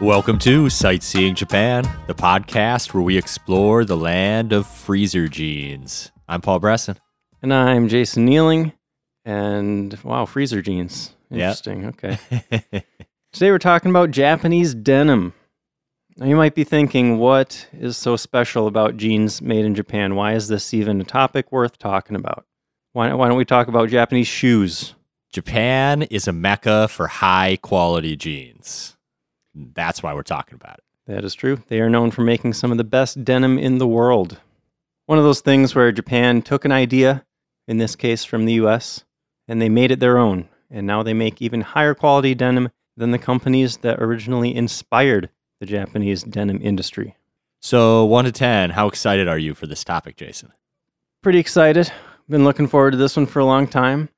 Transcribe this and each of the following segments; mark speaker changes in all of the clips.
Speaker 1: Welcome to Sightseeing Japan, the podcast where we explore the land of freezer jeans. I'm Paul Bresson.
Speaker 2: And I'm Jason Nealing. And wow, freezer jeans. Interesting. Okay. Today we're talking about Japanese denim. Now you might be thinking, what is so special about jeans made in Japan? Why is this even a topic worth talking about? Why, why don't we talk about Japanese shoes?
Speaker 1: Japan is a mecca for high quality jeans. That's why we're talking about it.
Speaker 2: That is true. They are known for making some of the best denim in the world. One of those things where Japan took an idea, in this case from the US, and they made it their own. And now they make even higher quality denim than the companies that originally inspired the Japanese denim industry.
Speaker 1: So, 1 to 10, how excited are you for this topic, Jason?
Speaker 2: Pretty excited. Been looking forward to this one for a long time.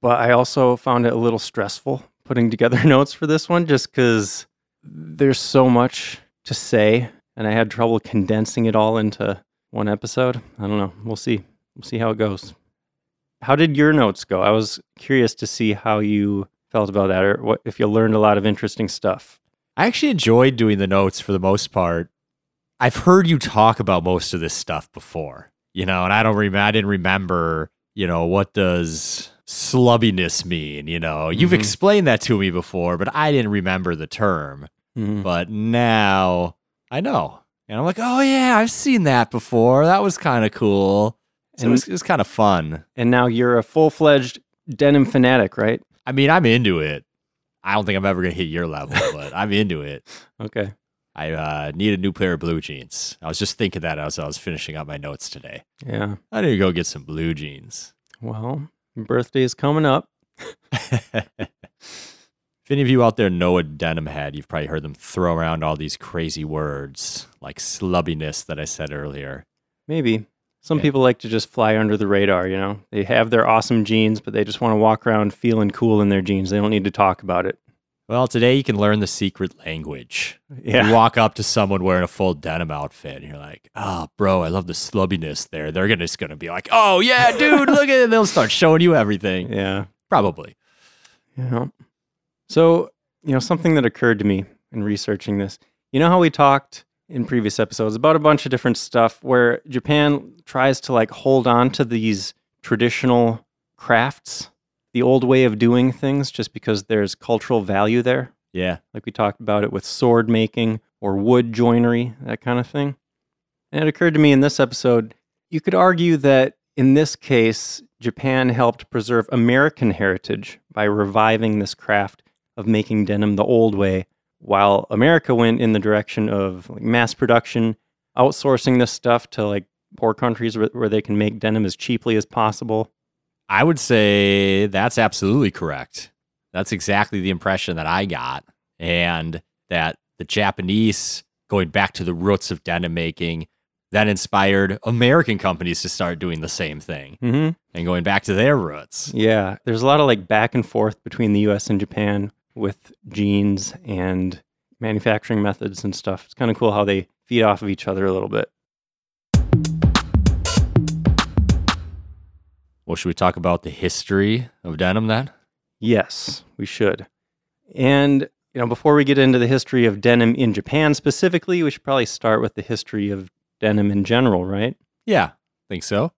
Speaker 2: But I also found it a little stressful putting together notes for this one just because there's so much to say and I had trouble condensing it all into one episode. I don't know. We'll see. We'll see how it goes. How did your notes go? I was curious to see how you felt about that or what if you learned a lot of interesting stuff.
Speaker 1: I actually enjoyed doing the notes for the most part. I've heard you talk about most of this stuff before, you know, and I don't remember, I didn't remember, you know, what does slubbiness mean? You know, you've
Speaker 2: Mhm.
Speaker 1: explained that to me before, but I didn't remember the term.
Speaker 2: Mhm.
Speaker 1: But now I know. And I'm like, oh, yeah, I've seen that before. That was kind of cool. So it
Speaker 2: And-
Speaker 1: was, it was kind of fun.
Speaker 2: And now you're a full-fledged denim fanatic, right?
Speaker 1: I mean, I'm into it. I don't think I'm ever going to hit your level, but I'm into it.
Speaker 2: Okay.
Speaker 1: I uh, need a new pair of blue jeans. I was just thinking that as I was finishing up my notes today.
Speaker 2: Yeah.
Speaker 1: I need to go get some blue jeans.
Speaker 2: Well, birthday is coming up.
Speaker 1: if any of you out there know a denim head, you've probably heard them throw around all these crazy words like slubbiness that I said earlier.
Speaker 2: Maybe. Some people like to just fly under the radar, you know? They have their awesome jeans, but they just want to walk around feeling cool in their jeans. They don't need to talk about it.
Speaker 1: Well, today you can learn the secret language. You
Speaker 2: Yeah.
Speaker 1: walk up to someone wearing a full denim outfit, and you're like, "Oh, bro, I love the slubbiness there." They're gonna, just gonna be like, "Oh yeah, dude, look at it." They'll start showing you everything.
Speaker 2: Yeah.
Speaker 1: Probably.
Speaker 2: Yeah. So, you know, something that occurred to me in researching this, you know how we talked in previous episodes about a bunch of different stuff where Japan tries to like hold on to these traditional crafts, the old way of doing things, just because there's cultural value there?
Speaker 1: Yeah.
Speaker 2: like we talked about it with sword making or wood joinery, that kind of thing. And it occurred to me in this episode, you could argue that in this case, Japan helped preserve American heritage by reviving this craft of making denim the old way, while America went in the direction of like mass production, outsourcing this stuff to like poor countries where, where they can make denim as cheaply as possible.
Speaker 1: I would say that's absolutely correct. That's exactly the impression that I got. And that the Japanese, going back to the roots of denim making, that inspired American companies to start doing the same thing
Speaker 2: Mm-hmm.
Speaker 1: and going back to their roots.
Speaker 2: Yeah, there's a lot of like back and forth between the US and Japan with jeans and manufacturing methods and stuff. It's kind of cool how they feed off of each other a little bit.
Speaker 1: Well, should we talk about the history of denim then?
Speaker 2: Yes, we should. And you know, before we get into the history of denim in Japan specifically, we should probably start with the history of denim in general, right?
Speaker 1: Yeah, think so.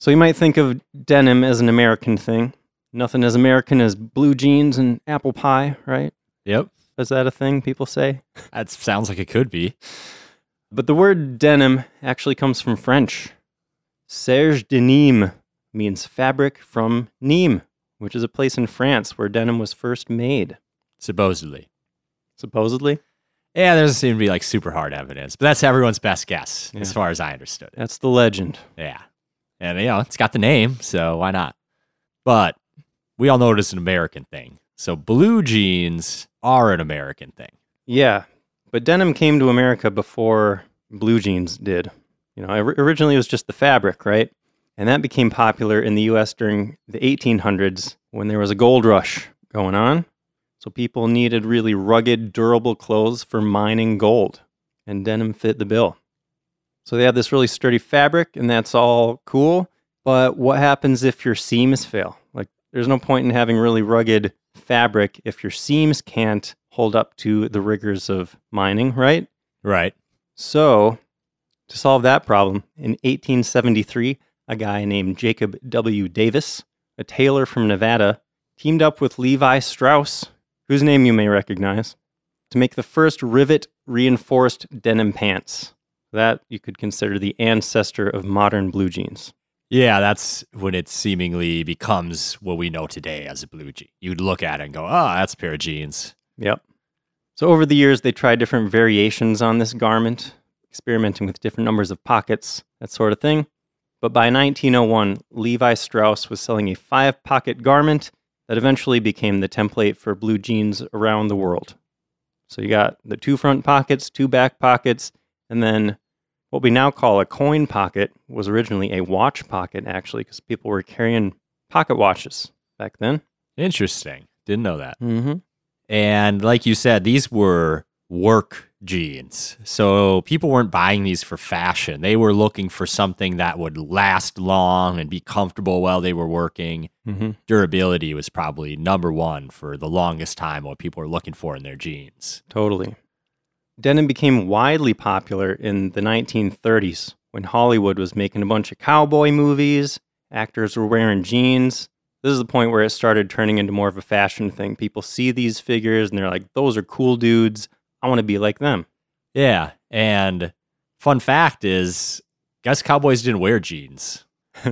Speaker 2: So you might think of denim as an American thing. Nothing as American as blue jeans and apple pie, right?
Speaker 1: Yep.
Speaker 2: Is that a thing people say?
Speaker 1: That sounds like it could be.
Speaker 2: But the word denim actually comes from French. Serge de Nîmes means fabric from Nîmes, which is a place in France where denim was first made,
Speaker 1: Supposedly.
Speaker 2: supposedly.
Speaker 1: Yeah, there doesn't seem to be like super hard evidence, but that's everyone's best guess as far as I understood it.
Speaker 2: That's the legend.
Speaker 1: Yeah. And, you know, it's got the name, so why not? But we all know it is an American thing. So blue jeans are an American thing.
Speaker 2: Yeah, but denim came to America before blue jeans did. You know, originally it was just the fabric, right? And that became popular in the US during the 1800s when there was a gold rush going on. So people needed really rugged, durable clothes for mining gold, and denim fit the bill. So they have this really sturdy fabric, and that's all cool. But what happens if your seams fail? There's no point in having really rugged fabric if your seams can't hold up to the rigors of mining, right?
Speaker 1: Right.
Speaker 2: So, to solve that problem, in 1873, a guy named Jacob W. Davis, a tailor from Nevada, teamed up with Levi Strauss, whose name you may recognize, to make the first rivet reinforced denim pants. That you could consider the ancestor of modern blue jeans.
Speaker 1: Yeah, that's when it seemingly becomes what we know today as a blue jean. You'd look at it and go, oh, that's a pair of jeans.
Speaker 2: Yep. So over the years, they tried different variations on this garment, experimenting with different numbers of pockets, that sort of thing. But by 1901, Levi Strauss was selling a five pocket garment that eventually became the template for blue jeans around the world. So you got the two front pockets, two back pockets, and then what we now call a coin pocket was originally a watch pocket, actually, because people were carrying pocket watches back then.
Speaker 1: Interesting. Didn't know that.
Speaker 2: Mm-hmm.
Speaker 1: And like you said, these were work jeans. So people weren't buying these for fashion. They were looking for something that would last long and be comfortable while they were working.
Speaker 2: Mm-hmm.
Speaker 1: Durability was probably number one for the longest time what people were looking for in their jeans.
Speaker 2: Totally. Denim became widely popular in the 1930s when Hollywood was making a bunch of cowboy movies. Actors were wearing jeans. This is the point where it started turning into more of a fashion thing. People see these figures and they're like, those are cool dudes. I want to be like them.
Speaker 1: Yeah. And fun fact is, guess cowboys didn't wear jeans.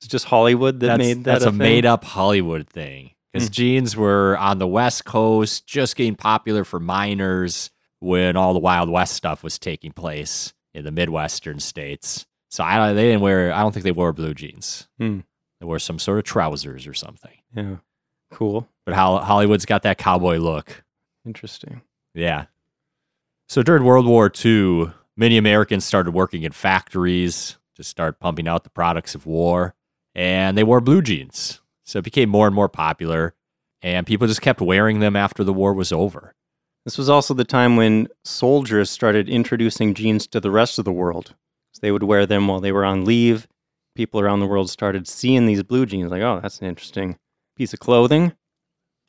Speaker 2: It's just Hollywood that
Speaker 1: that's,
Speaker 2: made that
Speaker 1: that's
Speaker 2: a,
Speaker 1: a, made up Hollywood thing. Because
Speaker 2: Hmm.
Speaker 1: jeans were on the West Coast, just getting popular for miners when all the Wild West stuff was taking place in the Midwestern states. So I don't, they didn't wear. I don't think they wore blue jeans.
Speaker 2: Hmm.
Speaker 1: They wore some sort of trousers or something.
Speaker 2: Yeah. Cool.
Speaker 1: But Hol- Hollywood's got that cowboy look.
Speaker 2: Interesting.
Speaker 1: Yeah. So during World War II, many Americans started working in factories to start pumping out the products of war, and they wore blue jeans. So it became more and more popular, and people just kept wearing them after the war was over.
Speaker 2: This was also the time when soldiers started introducing jeans to the rest of the world. So they would wear them while they were on leave. People around the world started seeing these blue jeans, like, oh, that's an interesting piece of clothing.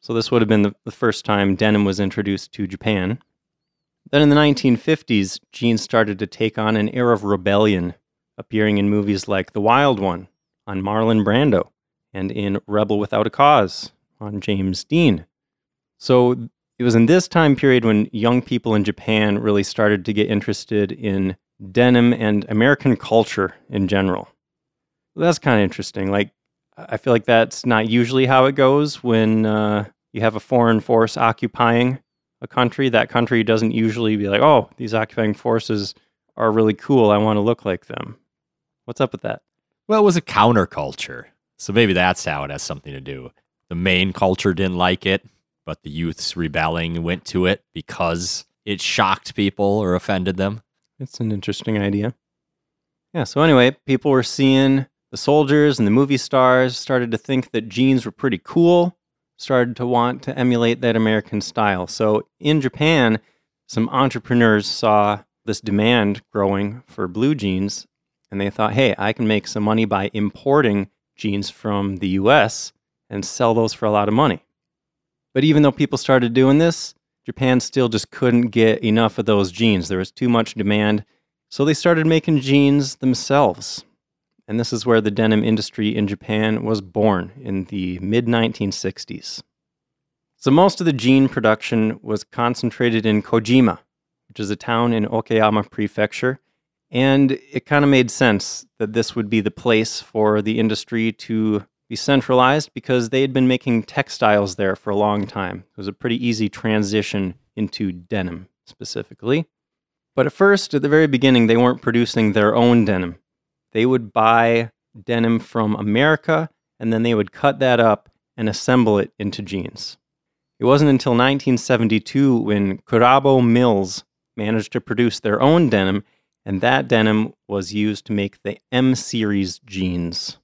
Speaker 2: So this would have been the, the first time denim was introduced to Japan. Then in the 1950s, jeans started to take on an air of rebellion, appearing in movies like The Wild One on Marlon Brando and in Rebel Without a Cause on James Dean. So it was in this time period when young people in Japan really started to get interested in denim and American culture in general. That's kind of interesting. Like, I feel like that's not usually how it goes when uh, you have a foreign force occupying a country. That country doesn't usually be like, oh, these occupying forces are really cool. I want to look like them. What's up with that?
Speaker 1: Well, it was a counterculture. So maybe that's how it has something to do. The main culture didn't like it, but the youths rebelling went to it because it shocked people or offended them.
Speaker 2: It's an interesting idea. Yeah, so anyway, people were seeing the soldiers and the movie stars, started to think that jeans were pretty cool, started to want to emulate that American style. So in Japan, some entrepreneurs saw this demand growing for blue jeans, and they thought, hey, I can make some money by importing jeans from the US and sell those for a lot of money. But even though people started doing this, Japan still just couldn't get enough of those jeans. There was too much demand. So they started making jeans themselves. And this is where the denim industry in Japan was born in the mid 1960s. So most of the jean production was concentrated in Kojima, which is a town in Okayama Prefecture. And it kind of made sense that this would be the place for the industry to be centralized because they had been making textiles there for a long time. It was a pretty easy transition into denim specifically. But at first, at the very beginning, they weren't producing their own denim. They would buy denim from America and then they would cut that up and assemble it into jeans. It wasn't until 1972 when Kurabo Mills managed to produce their own denim, and that denim was used to make the M series jeans.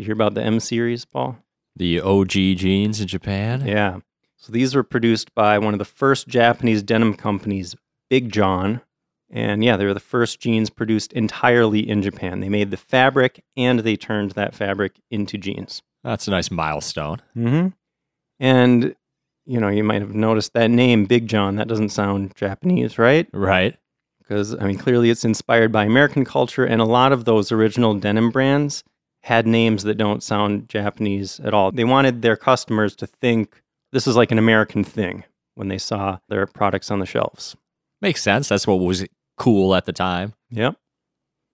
Speaker 2: You hear about the M series, Paul?
Speaker 1: The OG jeans in Japan.
Speaker 2: Yeah. So these were produced by one of the first Japanese denim companies, Big John. And yeah, they were the first jeans produced entirely in Japan. They made the fabric and they turned that fabric into jeans.
Speaker 1: That's a nice milestone.
Speaker 2: Mm-hmm. And, you know, you might have noticed that name, Big John. That doesn't sound Japanese, right?
Speaker 1: Right.
Speaker 2: Because, I mean, clearly it's inspired by American culture, and a lot of those original denim brands had names that don't sound Japanese at all. They wanted their customers to think this is like an American thing when they saw their products on the shelves.
Speaker 1: Makes sense. That's what was cool at the time.
Speaker 2: Yep.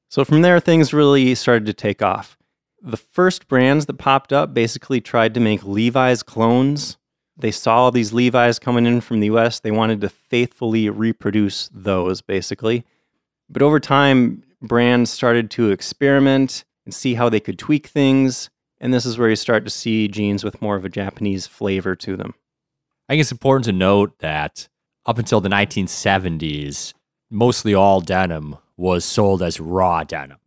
Speaker 2: So from there, things really started to take off. The first brands that popped up basically tried to make Levi's clones. They saw these Levi's coming in from the US. They wanted to faithfully reproduce those, basically. But over time, brands started to experiment and see how they could tweak things. And this is where you start to see jeans with more of a Japanese flavor to them.
Speaker 1: I think it's important to note that up until the 1970s, mostly all denim was sold as raw denim.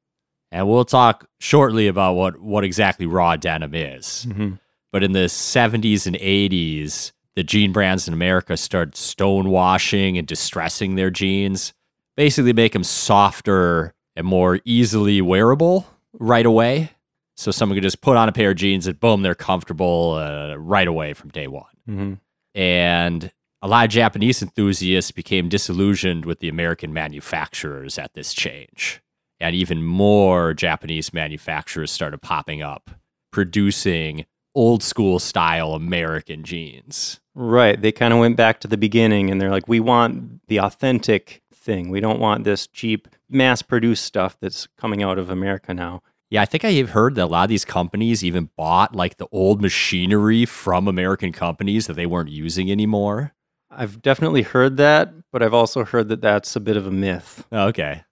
Speaker 1: And we'll talk shortly about what, what exactly raw denim is.
Speaker 2: Mm-hmm.
Speaker 1: But in the 70s and 80s, the jean brands in America started stonewashing and distressing their jeans, basically make them softer and more easily wearable right away. So someone could just put on a pair of jeans and boom, they're comfortable uh, right away from day one.
Speaker 2: Mm-hmm.
Speaker 1: And a lot of Japanese enthusiasts became disillusioned with the American manufacturers at this change. And even more Japanese manufacturers started popping up, producing old school style American jeans.
Speaker 2: Right. They kind of went back to the beginning and they're like, we want the authentic thing. We don't want this cheap, mass produced stuff that's coming out of America now.
Speaker 1: Yeah, I think I have heard that a lot of these companies even bought like the old machinery from American companies that they weren't using anymore.
Speaker 2: I've definitely heard that, but I've also heard that that's a bit of a myth.
Speaker 1: Oh, okay.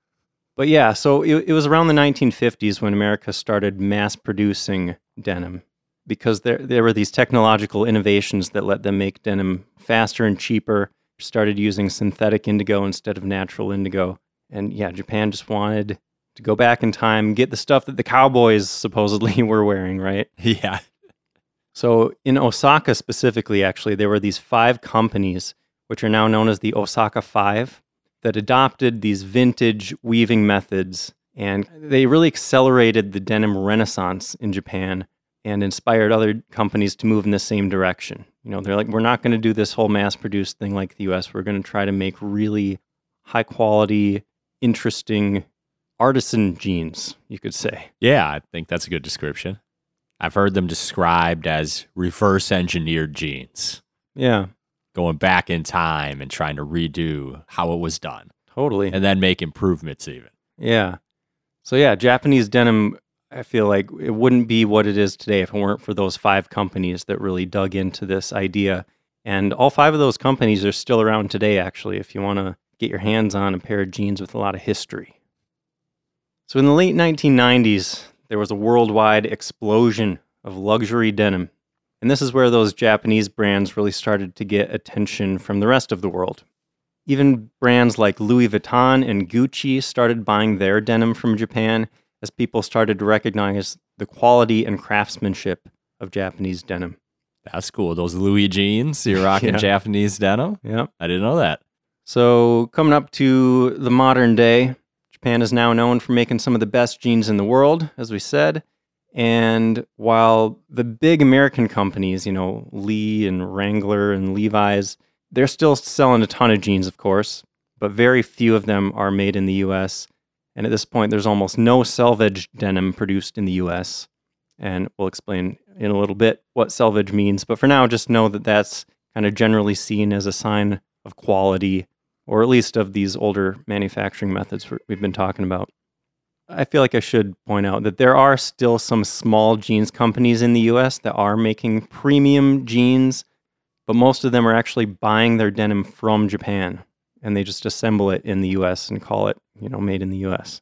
Speaker 2: But yeah, so it, it was around the 1950s when America started mass producing denim because there, there were these technological innovations that let them make denim faster and cheaper, started using synthetic indigo instead of natural indigo. And yeah, Japan just wanted to go back in time, get the stuff that the cowboys supposedly were wearing, right?
Speaker 1: Yeah.
Speaker 2: So in Osaka specifically, actually, there were these five companies, which are now known as the Osaka Five, that adopted these vintage weaving methods. And they really accelerated the denim renaissance in Japan and inspired other companies to move in the same direction. You know, they're like, we're not going to do this whole mass produced thing like the US. We're going to try to make really high quality, interesting artisan jeans, you could say.
Speaker 1: Yeah, I think that's a good description. I've heard them described as reverse engineered jeans,
Speaker 2: Yeah,
Speaker 1: going back in time and trying to redo how it was done
Speaker 2: totally.
Speaker 1: and then make improvements even.
Speaker 2: Yeah. So yeah, Japanese denim I feel like it wouldn't be what it is today if it weren't for those five companies that really dug into this idea. And all five of those companies are still around today actually if you want to get your hands on a pair of jeans with a lot of history. So in the late 1990s, there was a worldwide explosion of luxury denim. And this is where those Japanese brands really started to get attention from the rest of the world. Even brands like Louis Vuitton and Gucci started buying their denim from Japan as people started to recognize the quality and craftsmanship of Japanese denim.
Speaker 1: That's cool. Those Louis jeans, you're rocking
Speaker 2: Yeah.
Speaker 1: Japanese denim?
Speaker 2: Yep.
Speaker 1: I didn't know that.
Speaker 2: So, coming up to the modern day, Japan is now known for making some of the best jeans in the world, as we said. And while the big American companies, you know, Lee and Wrangler and Levi's, they're still selling a ton of jeans, of course, but very few of them are made in the US. And at this point, there's almost no selvage denim produced in the US. And we'll explain in a little bit what selvage means. But for now, just know that that's kind of generally seen as a sign of quality or at least of these older manufacturing methods we- we've been talking about. I feel like I should point out that there are still some small jeans companies in the US that are making premium jeans, but most of them are actually buying their denim from Japan and they just assemble it in the US and call it, you know, made in the US.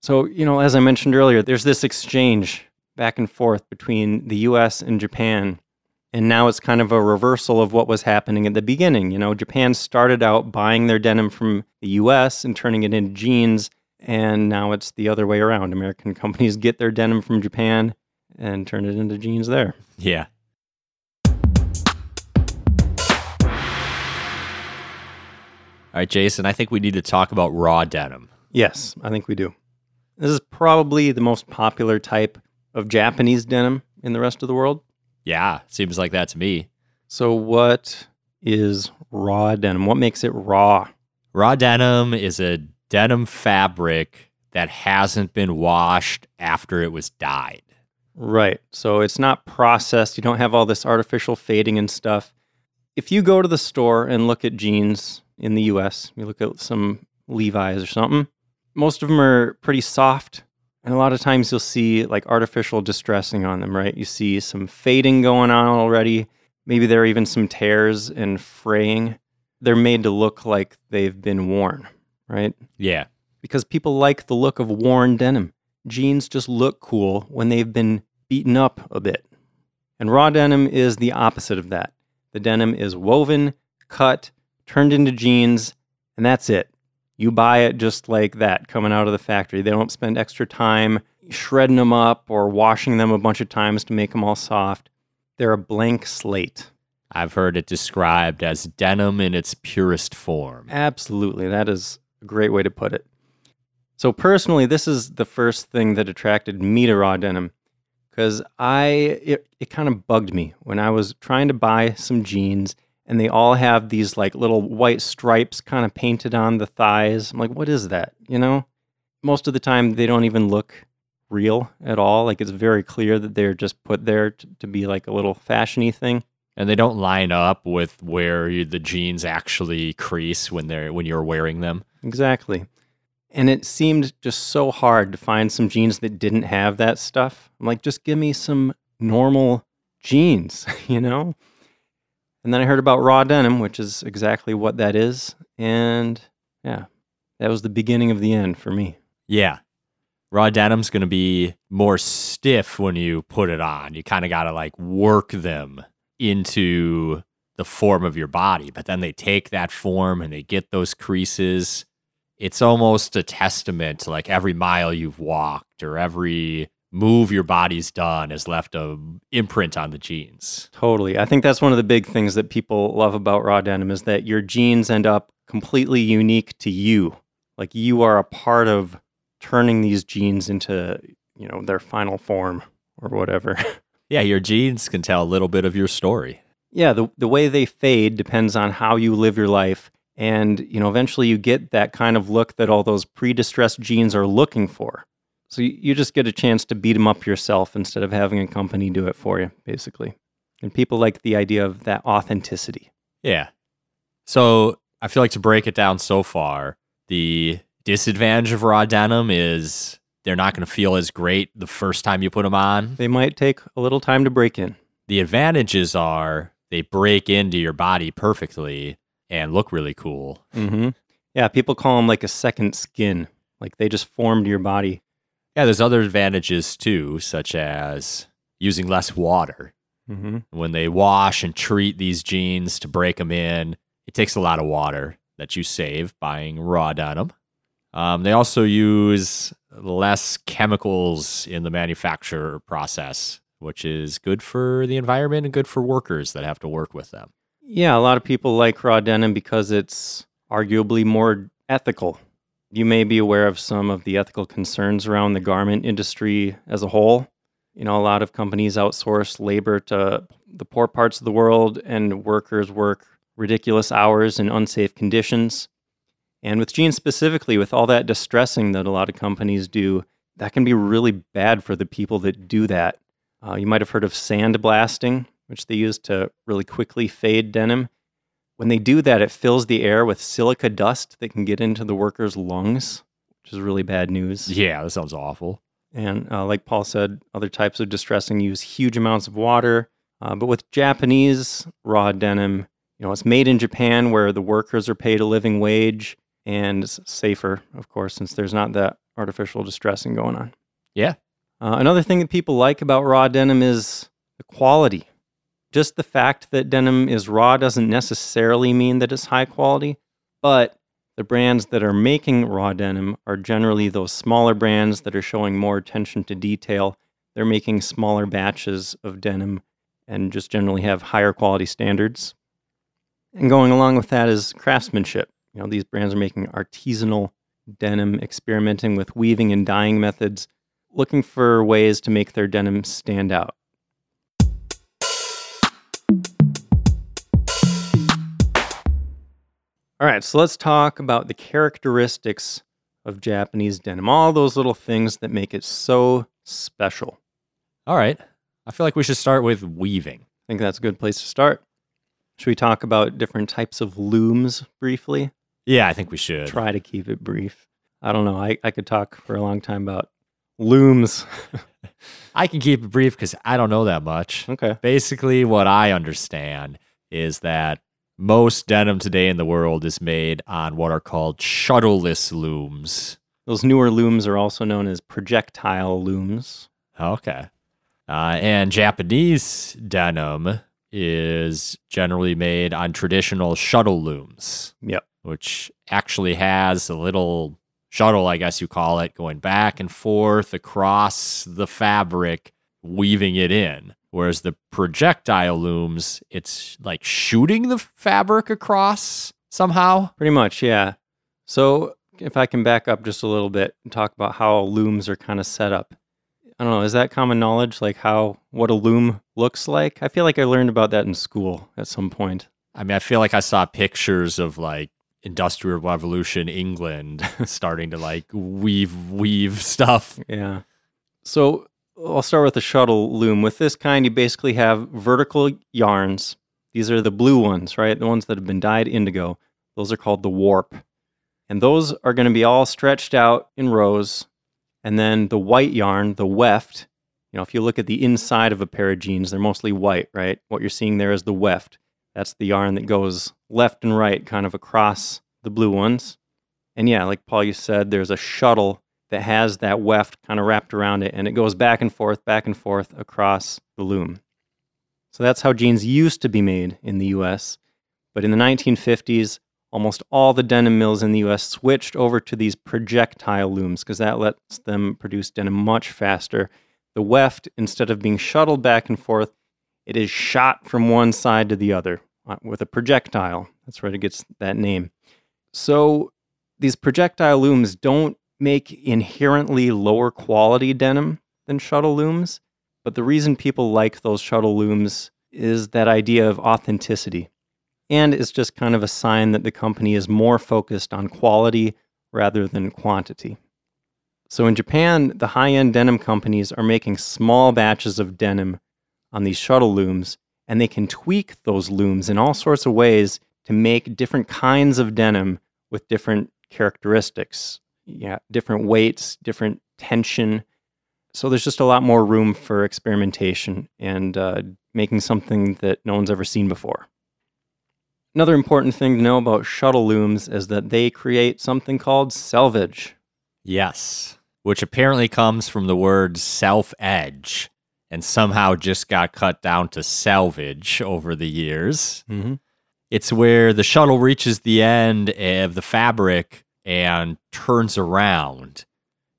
Speaker 2: So, you know, as I mentioned earlier, there's this exchange back and forth between the US and Japan and now it's kind of a reversal of what was happening at the beginning. You know, Japan started out buying their denim from the US and turning it into jeans. And now it's the other way around. American companies get their denim from Japan and turn it into jeans there.
Speaker 1: Yeah. All right, Jason, I think we need to talk about raw denim.
Speaker 2: Yes, I think we do. This is probably the most popular type of Japanese denim in the rest of the world.
Speaker 1: Yeah, seems like that to me.
Speaker 2: So, what is raw denim? What makes it raw?
Speaker 1: Raw denim is a denim fabric that hasn't been washed after it was dyed.
Speaker 2: Right. So, it's not processed. You don't have all this artificial fading and stuff. If you go to the store and look at jeans in the US, you look at some Levi's or something, most of them are pretty soft. And a lot of times you'll see like artificial distressing on them, right? You see some fading going on already. Maybe there are even some tears and fraying. They're made to look like they've been worn, right?
Speaker 1: Yeah.
Speaker 2: Because people like the look of worn denim. Jeans just look cool when they've been beaten up a bit. And raw denim is the opposite of that. The denim is woven, cut, turned into jeans, and that's it. You buy it just like that coming out of the factory. They don't spend extra time shredding them up or washing them a bunch of times to make them all soft. They're a blank slate.
Speaker 1: I've heard it described as denim in its purest form.
Speaker 2: Absolutely. That is a great way to put it. So, personally, this is the first thing that attracted me to raw denim because I, it, it kind of bugged me when I was trying to buy some jeans and they all have these like little white stripes kind of painted on the thighs. I'm like, what is that? You know? Most of the time, they don't even look real at all. Like, it's very clear that they're just put there to, to be like a little fashiony thing.
Speaker 1: And they don't line up with where you, the jeans actually crease when they're when you're wearing them.
Speaker 2: Exactly. And it seemed just so hard to find some jeans that didn't have that stuff. I'm like, just give me some normal jeans, you know? And then I heard about raw denim, which is exactly what that is. And yeah, that was the beginning of the end for me.
Speaker 1: Yeah. Raw denim's going to be more stiff when you put it on. You kind of got to like work them into the form of your body, but then they take that form and they get those creases. It's almost a testament to like every mile you've walked or every move your body's done has left a imprint on the jeans.
Speaker 2: Totally. I think that's one of the big things that people love about raw denim is that your jeans end up completely unique to you. Like you are a part of turning these jeans into, you know, their final form or whatever.
Speaker 1: Yeah, your jeans can tell a little bit of your story.
Speaker 2: yeah, the the way they fade depends on how you live your life and, you know, eventually you get that kind of look that all those pre-distressed jeans are looking for. So you, you just get a chance to beat them up yourself instead of having a company do it for you, basically. And people like the idea of that authenticity.
Speaker 1: Yeah. So I feel like to break it down so far, the disadvantage of raw denim is they're not going to feel as great the first time you put them on.
Speaker 2: They might take a little time to break in.
Speaker 1: The advantages are they break into your body perfectly and look really cool.
Speaker 2: hmm Yeah, people call them like a second skin. Like they just formed your body.
Speaker 1: Yeah, there's other advantages too, such as using less water.
Speaker 2: hmm
Speaker 1: When they wash and treat these jeans to break them in, it takes a lot of water that you save buying raw denim. Um, they also use less chemicals in the manufacture process, which is good for the environment and good for workers that have to work with them.
Speaker 2: Yeah, a lot of people like raw denim because it's arguably more ethical. You may be aware of some of the ethical concerns around the garment industry as a whole. You know, a lot of companies outsource labor to the poor parts of the world, and workers work ridiculous hours in unsafe conditions. And with jeans specifically, with all that distressing that a lot of companies do, that can be really bad for the people that do that. Uh, you might have heard of sandblasting, which they use to really quickly fade denim. When they do that, it fills the air with silica dust that can get into the workers' lungs, which is really bad news.
Speaker 1: Yeah, that sounds awful.
Speaker 2: And uh, like Paul said, other types of distressing use huge amounts of water. Uh, but with Japanese raw denim, you know, it's made in Japan where the workers are paid a living wage and it's safer, of course, since there's not that artificial distressing going on.
Speaker 1: Yeah.
Speaker 2: Uh, another thing that people like about raw denim is the quality. Just the fact that denim is raw doesn't necessarily mean that it's high quality, but the brands that are making raw denim are generally those smaller brands that are showing more attention to detail. They're making smaller batches of denim and just generally have higher quality standards. And going along with that is craftsmanship. You know, these brands are making artisanal denim, experimenting with weaving and dyeing methods, looking for ways to make their denim stand out. All right, so let's talk about the characteristics of Japanese denim, all those little things that make it so special.
Speaker 1: All right. I feel like we should start with weaving.
Speaker 2: I think that's a good place to start. Should we talk about different types of looms briefly?
Speaker 1: Yeah, I think we should.
Speaker 2: Try to keep it brief. I don't know. I, I could talk for a long time about looms.
Speaker 1: I can keep it brief because I don't know that much.
Speaker 2: okay.
Speaker 1: Basically, what I understand is that most denim today in the world is made on what are called shuttleless looms.
Speaker 2: Those newer looms are also known as projectile looms.
Speaker 1: Okay. Uh, and Japanese denim is generally made on traditional shuttle looms,
Speaker 2: Yep.
Speaker 1: which actually has a little shuttle, I guess you call it, going back and forth across the fabric, weaving it in. Whereas the projectile looms, it's like shooting the fabric across somehow.
Speaker 2: Pretty much, yeah. So if I can back up just a little bit and talk about how looms are kind of set up. I don't know, is that common knowledge? Like how what a loom looks like? I feel like I learned about that in school at some point.
Speaker 1: I mean, I feel like I saw pictures of like Industrial Revolution England starting to like weave weave stuff.
Speaker 2: Yeah. So I'll start with the shuttle loom. With this kind, you basically have vertical yarns. These are the blue ones, right? The ones that have been dyed indigo. Those are called the warp. And those are going to be all stretched out in rows. And then the white yarn, the weft, you know, if you look at the inside of a pair of jeans, they're mostly white, right? What you're seeing there is the weft. That's the yarn that goes left and right, kind of across the blue ones. And yeah, like Paul, you said, there's a shuttle that has that weft kind of wrapped around it, and it goes back and forth, back and forth across the loom. So that's how jeans used to be made in the US. But in the 1950s, almost all the denim mills in the US switched over to these projectile looms because that lets them produce denim much faster. The weft, instead of being shuttled back and forth, it is shot from one side to the other uh, with a projectile. That's where it gets that name. So these projectile looms don't make inherently lower quality denim than shuttle looms, but the reason people like those shuttle looms is that idea of authenticity. And it's just kind of a sign that the company is more focused on quality rather than quantity. So in Japan, the high end denim companies are making small batches of denim on these shuttle looms, and they can tweak those looms in all sorts of ways to make different kinds of denim with different characteristics. Yeah, different weights, different tension. So there's just a lot more room for experimentation and uh, making something that no one's ever seen before. Another important thing to know about shuttle looms is that they create something called selvage.
Speaker 1: Yes, which apparently comes from the word self edge and somehow just got cut down to selvage over the years.
Speaker 2: Mm-hmm.
Speaker 1: It's where the shuttle reaches the end of the fabric and turns around.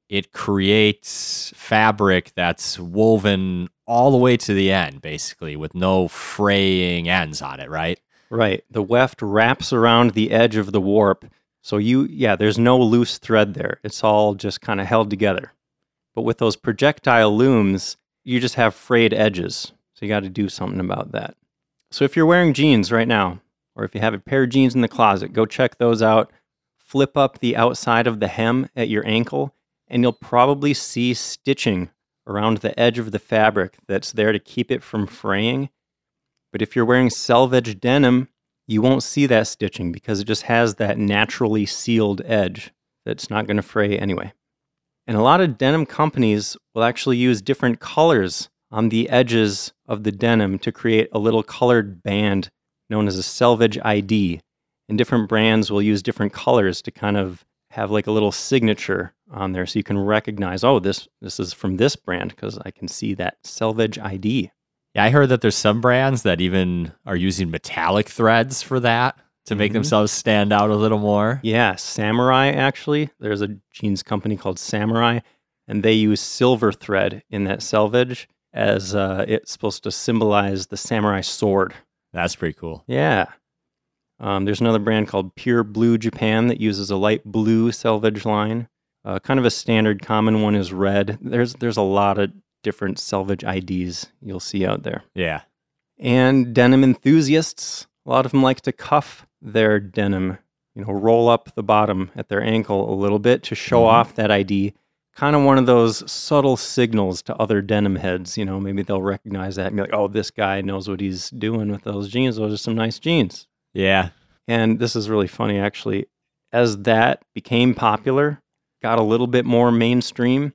Speaker 1: It creates fabric that's woven all the way to the end, basically, with no fraying ends on it, right?
Speaker 2: Right. The weft wraps around the edge of the warp. So you, yeah, there's no loose thread there. It's all just kind of held together. But with those projectile looms, you just have frayed edges. So you got to do something about that. So if you're wearing jeans right now, or if you have a pair of jeans in the closet, go check those out. Flip up the outside of the hem at your ankle, and you'll probably see stitching around the edge of the fabric that's there to keep it from fraying. But if you're wearing selvage denim, you won't see that stitching because it just has that naturally sealed edge that's not going to fray anyway. And a lot of denim companies will actually use different colors on the edges of the denim to create a little colored band known as a selvage ID. And different brands will use different colors to kind of have like a little signature on there so you can recognize, oh, this this is from this brand because I can see that selvage ID.
Speaker 1: Yeah, I heard that there's some brands that even are using metallic threads for that to make
Speaker 2: Mhm.
Speaker 1: themselves stand out a little more.
Speaker 2: Yeah, Samurai actually. There's a jeans company called Samurai, and they use silver thread in that selvage as uh, it's supposed to symbolize the samurai sword.
Speaker 1: That's pretty cool.
Speaker 2: Yeah. Um, there's another brand called Pure Blue Japan that uses a light blue selvage line. Uh, kind of a standard common one is red. There's there's a lot of different selvage IDs you'll see out there.
Speaker 1: Yeah.
Speaker 2: And denim enthusiasts, a lot of them like to cuff their denim. you know, roll up the bottom at their ankle a little bit to show
Speaker 1: Mhm.
Speaker 2: off that ID. Kind of one of those subtle signals to other denim heads. You know, maybe they'll recognize that and be like, oh, this guy knows what he's doing with those jeans. Those are some nice jeans.
Speaker 1: Yeah.
Speaker 2: And this is really funny, actually. As that became popular, got a little bit more mainstream,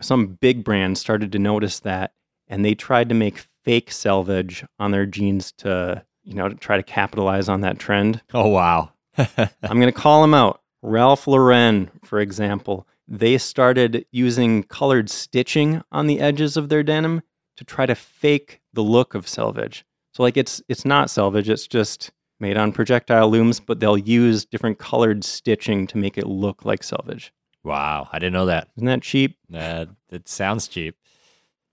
Speaker 2: some big brands started to notice that and they tried to make fake selvage on their jeans to, you know, to try to capitalize on that trend.
Speaker 1: Oh wow.
Speaker 2: I'm going to call them out. Ralph Lauren, for example, they started using colored stitching on the edges of their denim to try to fake the look of selvage. So like it's it's not selvage, it's just made on projectile looms, but they'll use different colored stitching to make it look like selvage.
Speaker 1: wow. I didn't know that.
Speaker 2: Isn't that cheap?
Speaker 1: Uh, that sounds cheap.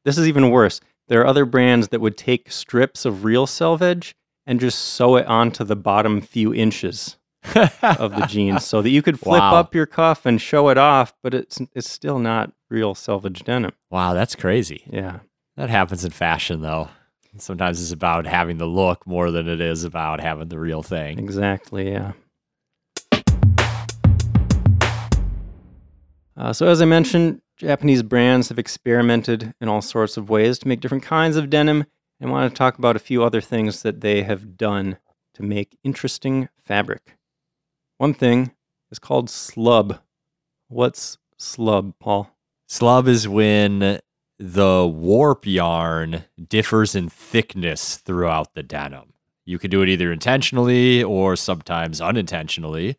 Speaker 2: This is even worse. There are other brands that would take strips of real selvage and just sew it onto the bottom few inches of the jeans so that you could flip
Speaker 1: Wow.
Speaker 2: up your cuff and show it off, but it's it's still not real selvage denim.
Speaker 1: wow, that's crazy.
Speaker 2: Yeah.
Speaker 1: That happens in fashion though. Sometimes it's about having the look more than it is about having the real thing.
Speaker 2: Exactly, yeah. Uh, so, as I mentioned, Japanese brands have experimented in all sorts of ways to make different kinds of denim. And I want to talk about a few other things that they have done to make interesting fabric. One thing is called slub. What's slub, Paul?
Speaker 1: Slub is when the warp yarn differs in thickness throughout the denim. You can do it either intentionally or sometimes unintentionally.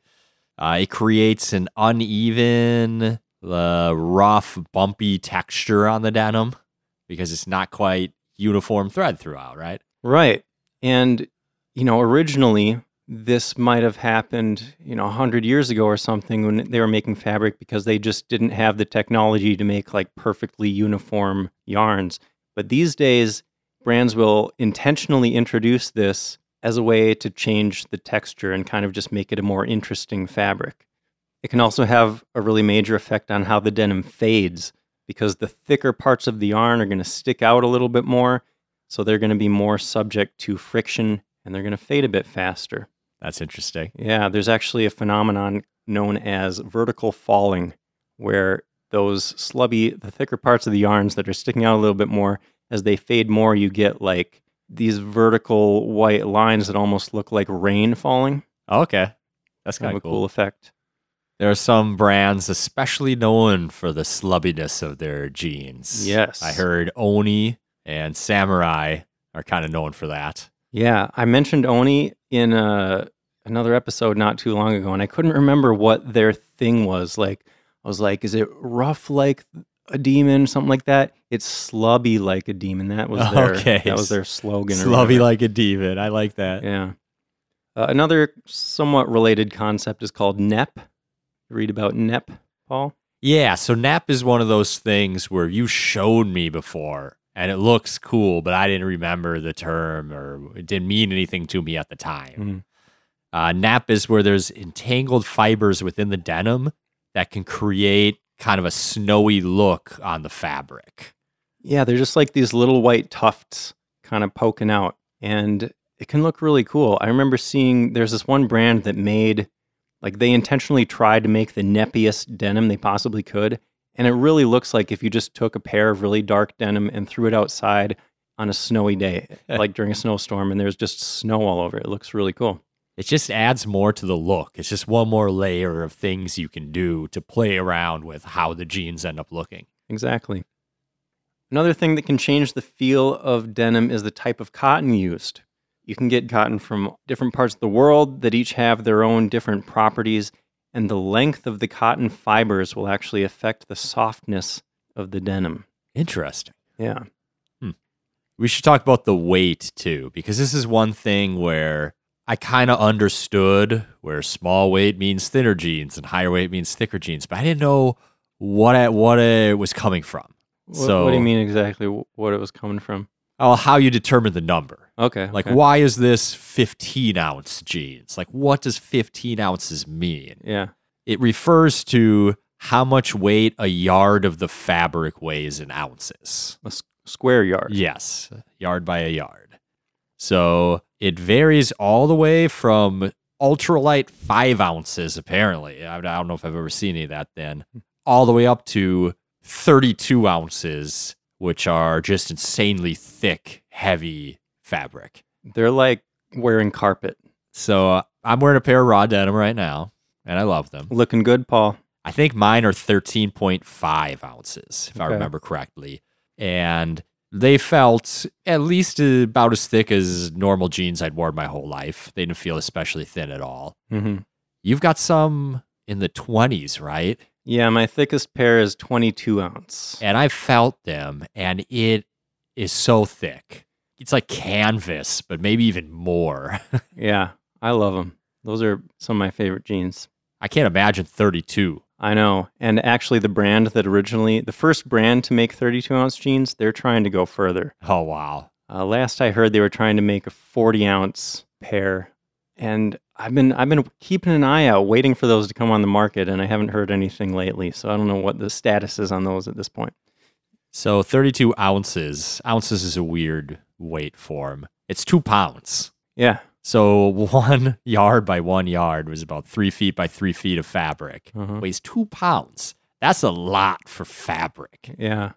Speaker 1: Uh, it creates an uneven, uh, rough, bumpy texture on the denim because it's not quite uniform thread throughout, right?
Speaker 2: Right. And, you know, originally this might have happened, you know, 100 years ago or something when they were making fabric because they just didn't have the technology to make like perfectly uniform yarns. But these days, brands will intentionally introduce this as a way to change the texture and kind of just make it a more interesting fabric. It can also have a really major effect on how the denim fades because the thicker parts of the yarn are going to stick out a little bit more. So they're going to be more subject to friction and they're going to fade a bit faster.
Speaker 1: That's interesting.
Speaker 2: Yeah, there's actually a phenomenon known as vertical falling where those slubby, the thicker parts of the yarns that are sticking out a little bit more, as they fade more, you get like these vertical white lines that almost look like rain falling.
Speaker 1: Okay. That's
Speaker 2: Kind
Speaker 1: kind
Speaker 2: of
Speaker 1: of
Speaker 2: a
Speaker 1: cool.
Speaker 2: cool effect.
Speaker 1: There are some brands especially known for the slubbiness of their jeans.
Speaker 2: Yes.
Speaker 1: I heard Oni and Samurai are kind of known for that.
Speaker 2: Yeah, I mentioned Oni in uh, another episode not too long ago, and I couldn't remember what their thing was. Like, I was like, is it rough like a demon, something like that? It's slubby like a demon. That was their
Speaker 1: Okay.
Speaker 2: that was their slogan.
Speaker 1: Slubby like a demon. I like that.
Speaker 2: yeah. Uh, another somewhat related concept is called NEP. You read about NEP, Paul?
Speaker 1: Yeah, so nep is one of those things where you showed me before and it looks cool, but I didn't remember the term or it didn't mean anything to me at the time.
Speaker 2: Mhm.
Speaker 1: Uh, nep is where there's entangled fibers within the denim that can create kind of a snowy look on the fabric.
Speaker 2: Yeah, they're just like these little white tufts kind of poking out. And it can look really cool. I remember seeing there's this one brand that made, like, they intentionally tried to make the neppiest denim they possibly could. And it really looks like if you just took a pair of really dark denim and threw it outside on a snowy day, like during a snowstorm, and there's just snow all over it. It looks really cool.
Speaker 1: It just adds more to the look. It's just one more layer of things you can do to play around with how the jeans end up looking.
Speaker 2: Exactly. Another thing that can change the feel of denim is the type of cotton used. You can get cotton from different parts of the world that each have their own different properties, and the length of the cotton fibers will actually affect the softness of the denim.
Speaker 1: Interesting.
Speaker 2: Yeah. Hmm.
Speaker 1: We should talk about the weight too, because this is one thing where I kind of understood where small weight means thinner jeans and higher weight means thicker jeans, but I didn't know what it, what it was coming from.
Speaker 2: What,
Speaker 1: So-
Speaker 2: what do you mean exactly what it was coming from?
Speaker 1: Oh, how you determine the number.
Speaker 2: Okay.
Speaker 1: Like,
Speaker 2: okay.
Speaker 1: why is this 15 ounce jeans? Like, what does 15 ounces mean?
Speaker 2: Yeah.
Speaker 1: It refers to how much weight a yard of the fabric weighs in ounces.
Speaker 2: A s- square yard.
Speaker 1: Yes, yard by a yard. So it varies all the way from ultralight five ounces, apparently. I, don't know if I've ever seen any of that then, all the way up to 32 ounces, which are just insanely thick, heavy fabric.
Speaker 2: They're like wearing carpet.
Speaker 1: So uh, I'm wearing a pair of raw denim right now, and I love them.
Speaker 2: Looking good, Paul.
Speaker 1: I think mine are 13.5 ounces, if I remember correctly. And they felt at least about as thick as normal jeans I'd worn my whole life. They didn't feel especially thin at all.
Speaker 2: hmm
Speaker 1: You've got some in the 20s, right?
Speaker 2: Yeah, my thickest pair is 22 ounce.
Speaker 1: And I felt them, and it is so thick. It's like canvas, but maybe even more.
Speaker 2: Yeah, I love them. Those are some of my favorite jeans.
Speaker 1: I can't imagine 32.
Speaker 2: I know. And actually, the brand that originally, the first brand to make 32 ounce jeans, they're trying to go further.
Speaker 1: Oh, wow.
Speaker 2: Uh, last I heard, they were trying to make a 40 ounce pair. And I've been I've been keeping an eye out, waiting for those to come on the market, and I haven't heard anything lately. So I don't know what the status is on those at this point.
Speaker 1: So 32 ounces. Ounces is a weird weight form. It's two pounds.
Speaker 2: Yeah.
Speaker 1: So one yard by one yard was about three feet by three feet of fabric.
Speaker 2: Uh-huh.
Speaker 1: Weighs two pounds. That's a lot for fabric.
Speaker 2: Yeah.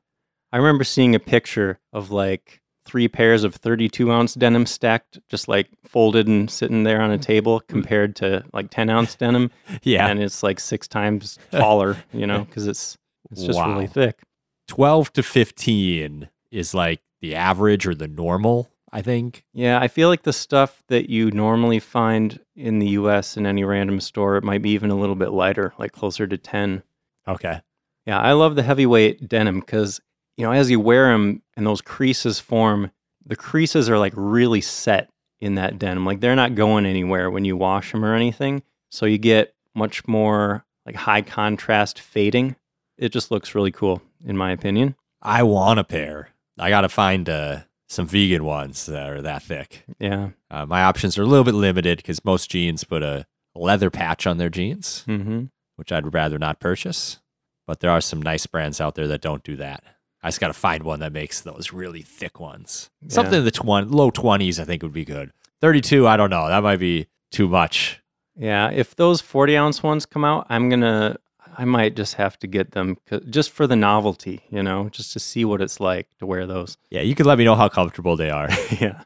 Speaker 2: I remember seeing a picture of like three pairs of 32 ounce denim stacked, just like folded and sitting there on a table compared to like 10 ounce denim.
Speaker 1: Yeah.
Speaker 2: And it's like six times taller, you know, because it's, it's just
Speaker 1: Wow.
Speaker 2: really thick.
Speaker 1: 12 to 15 is like the average or the normal, I think.
Speaker 2: Yeah. I feel like the stuff that you normally find in the US in any random store, it might be even a little bit lighter, like closer to 10.
Speaker 1: Okay.
Speaker 2: Yeah, I love the heavyweight denim because, you know, as you wear them and those creases form, the creases are like really set in that denim. Like they're not going anywhere when you wash them or anything. So you get much more like high contrast fading. It just looks really cool, in my opinion.
Speaker 1: I want a pair. I got to find uh, some vegan ones that are that thick.
Speaker 2: Yeah.
Speaker 1: Uh, my options are a little bit limited because most jeans put a leather patch on their jeans.
Speaker 2: hmm
Speaker 1: which I'd rather not purchase. But there are some nice brands out there that don't do that. I just got to find one that makes those really thick ones. Something
Speaker 2: Yeah.
Speaker 1: in the twen- low 20s, I think would be good. 32, I don't know. That might be too much.
Speaker 2: Yeah. If those 40 ounce ones come out, I'm going to, I might just have to get them just for the novelty, you know, just to see what it's like to wear those.
Speaker 1: Yeah, you could let me know how comfortable they are.
Speaker 2: yeah.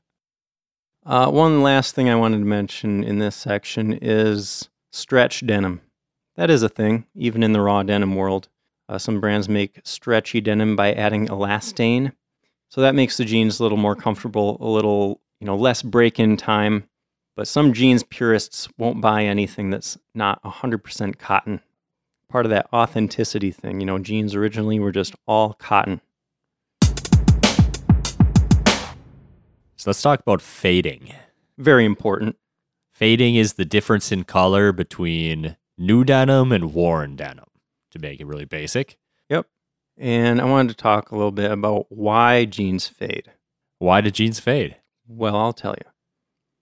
Speaker 2: Uh, one last thing I wanted to mention in this section is stretch denim. That is a thing, even in the raw denim world. Uh, some brands make stretchy denim by adding elastane, so that makes the jeans a little more comfortable, a little you know less break-in time. But some jeans purists won't buy anything that's not 100% cotton. Part of that authenticity thing, you know, jeans originally were just all cotton.
Speaker 1: so let's talk about fading.
Speaker 2: Very important.
Speaker 1: Fading is the difference in color between new denim and worn denim, to make it really basic.
Speaker 2: Yep. And I wanted to talk a little bit about why jeans fade.
Speaker 1: Why do jeans fade?
Speaker 2: Well, I'll tell you.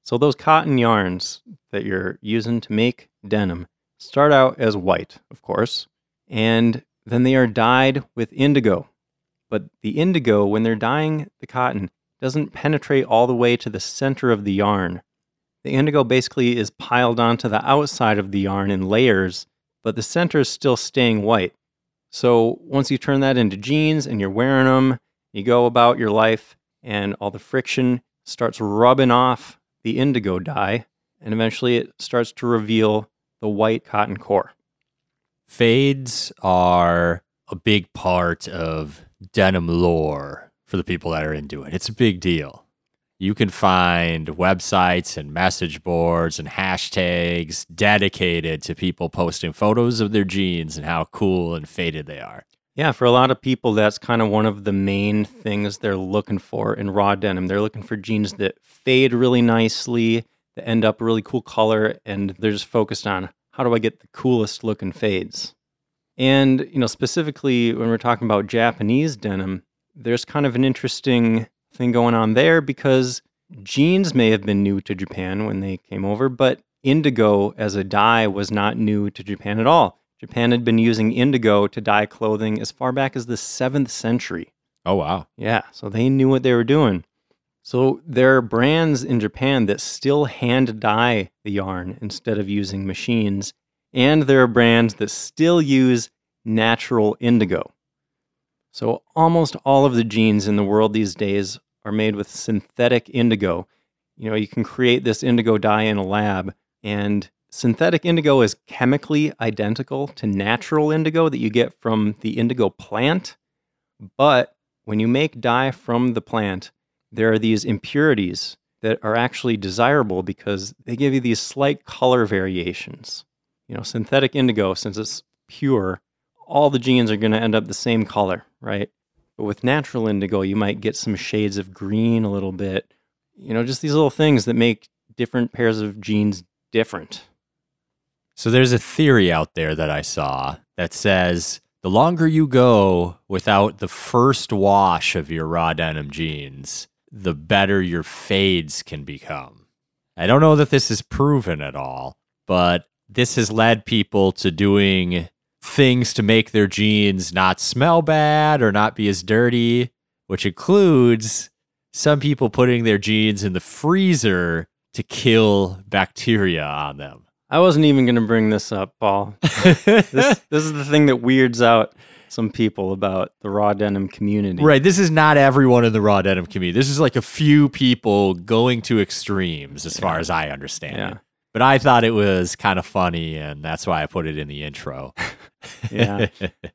Speaker 2: So, those cotton yarns that you're using to make denim start out as white, of course, and then they are dyed with indigo. But the indigo, when they're dyeing the cotton, doesn't penetrate all the way to the center of the yarn. The indigo basically is piled onto the outside of the yarn in layers, but the center is still staying white. So once you turn that into jeans and you're wearing them, you go about your life and all the friction starts rubbing off the indigo dye, and eventually it starts to reveal the white cotton core.
Speaker 1: Fades are a big part of denim lore for the people that are into it. It's a big deal. You can find websites and message boards and hashtags dedicated to people posting photos of their jeans and how cool and faded they are.
Speaker 2: Yeah, for a lot of people, that's kind of one of the main things they're looking for in raw denim. They're looking for jeans that fade really nicely, that end up a really cool color, and they're just focused on how do I get the coolest looking fades. And, you know, specifically when we're talking about Japanese denim, there's kind of an interesting thing going on there because jeans may have been new to Japan when they came over, but indigo as a dye was not new to Japan at all. Japan had been using indigo to dye clothing as far back as the 7th century.
Speaker 1: Oh, wow.
Speaker 2: Yeah, so they knew what they were doing. So there are brands in Japan that still hand dye the yarn instead of using machines, and there are brands that still use natural indigo. So almost all of the jeans in the world these days are made with synthetic indigo. You know, you can create this indigo dye in a lab, and synthetic indigo is chemically identical to natural indigo that you get from the indigo plant. But when you make dye from the plant, there are these impurities that are actually desirable because they give you these slight color variations. You know, synthetic indigo, since it's pure, all the jeans are going to end up the same color, right? But with natural indigo, you might get some shades of green a little bit. You know, just these little things that make different pairs of jeans different.
Speaker 1: So there's a theory out there that I saw that says the longer you go without the first wash of your raw denim jeans, the better your fades can become. I don't know that this is proven at all, but this has led people to doing things to make their jeans not smell bad or not be as dirty, which includes some people putting their jeans in the freezer to kill bacteria on them.
Speaker 2: I wasn't even going to bring this up, Paul. this, this is the thing that weirds out some people about the raw denim community.
Speaker 1: Right. This is not everyone in the raw denim community. This is like a few people going to extremes, as yeah. far as I understand yeah. it. But I thought it was kind of funny, and that's why I put it in the intro.
Speaker 2: yeah.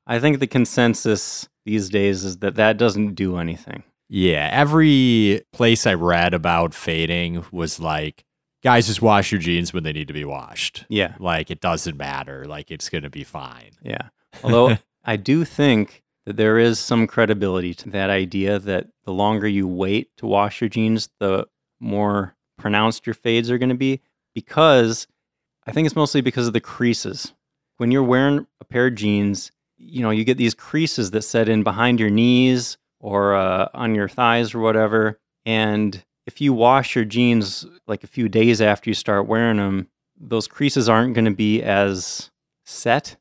Speaker 2: I think the consensus these days is that that doesn't do anything.
Speaker 1: Yeah. Every place I read about fading was like, guys, just wash your jeans when they need to be washed.
Speaker 2: Yeah.
Speaker 1: Like it doesn't matter. Like it's going to be fine.
Speaker 2: Yeah. Although I do think that there is some credibility to that idea that the longer you wait to wash your jeans, the more pronounced your fades are going to be because I think it's mostly because of the creases. When you're wearing a pair of jeans, you know, you get these creases that set in behind your knees or uh, on your thighs or whatever. And if you wash your jeans like a few days after you start wearing them, those creases aren't going to be as set.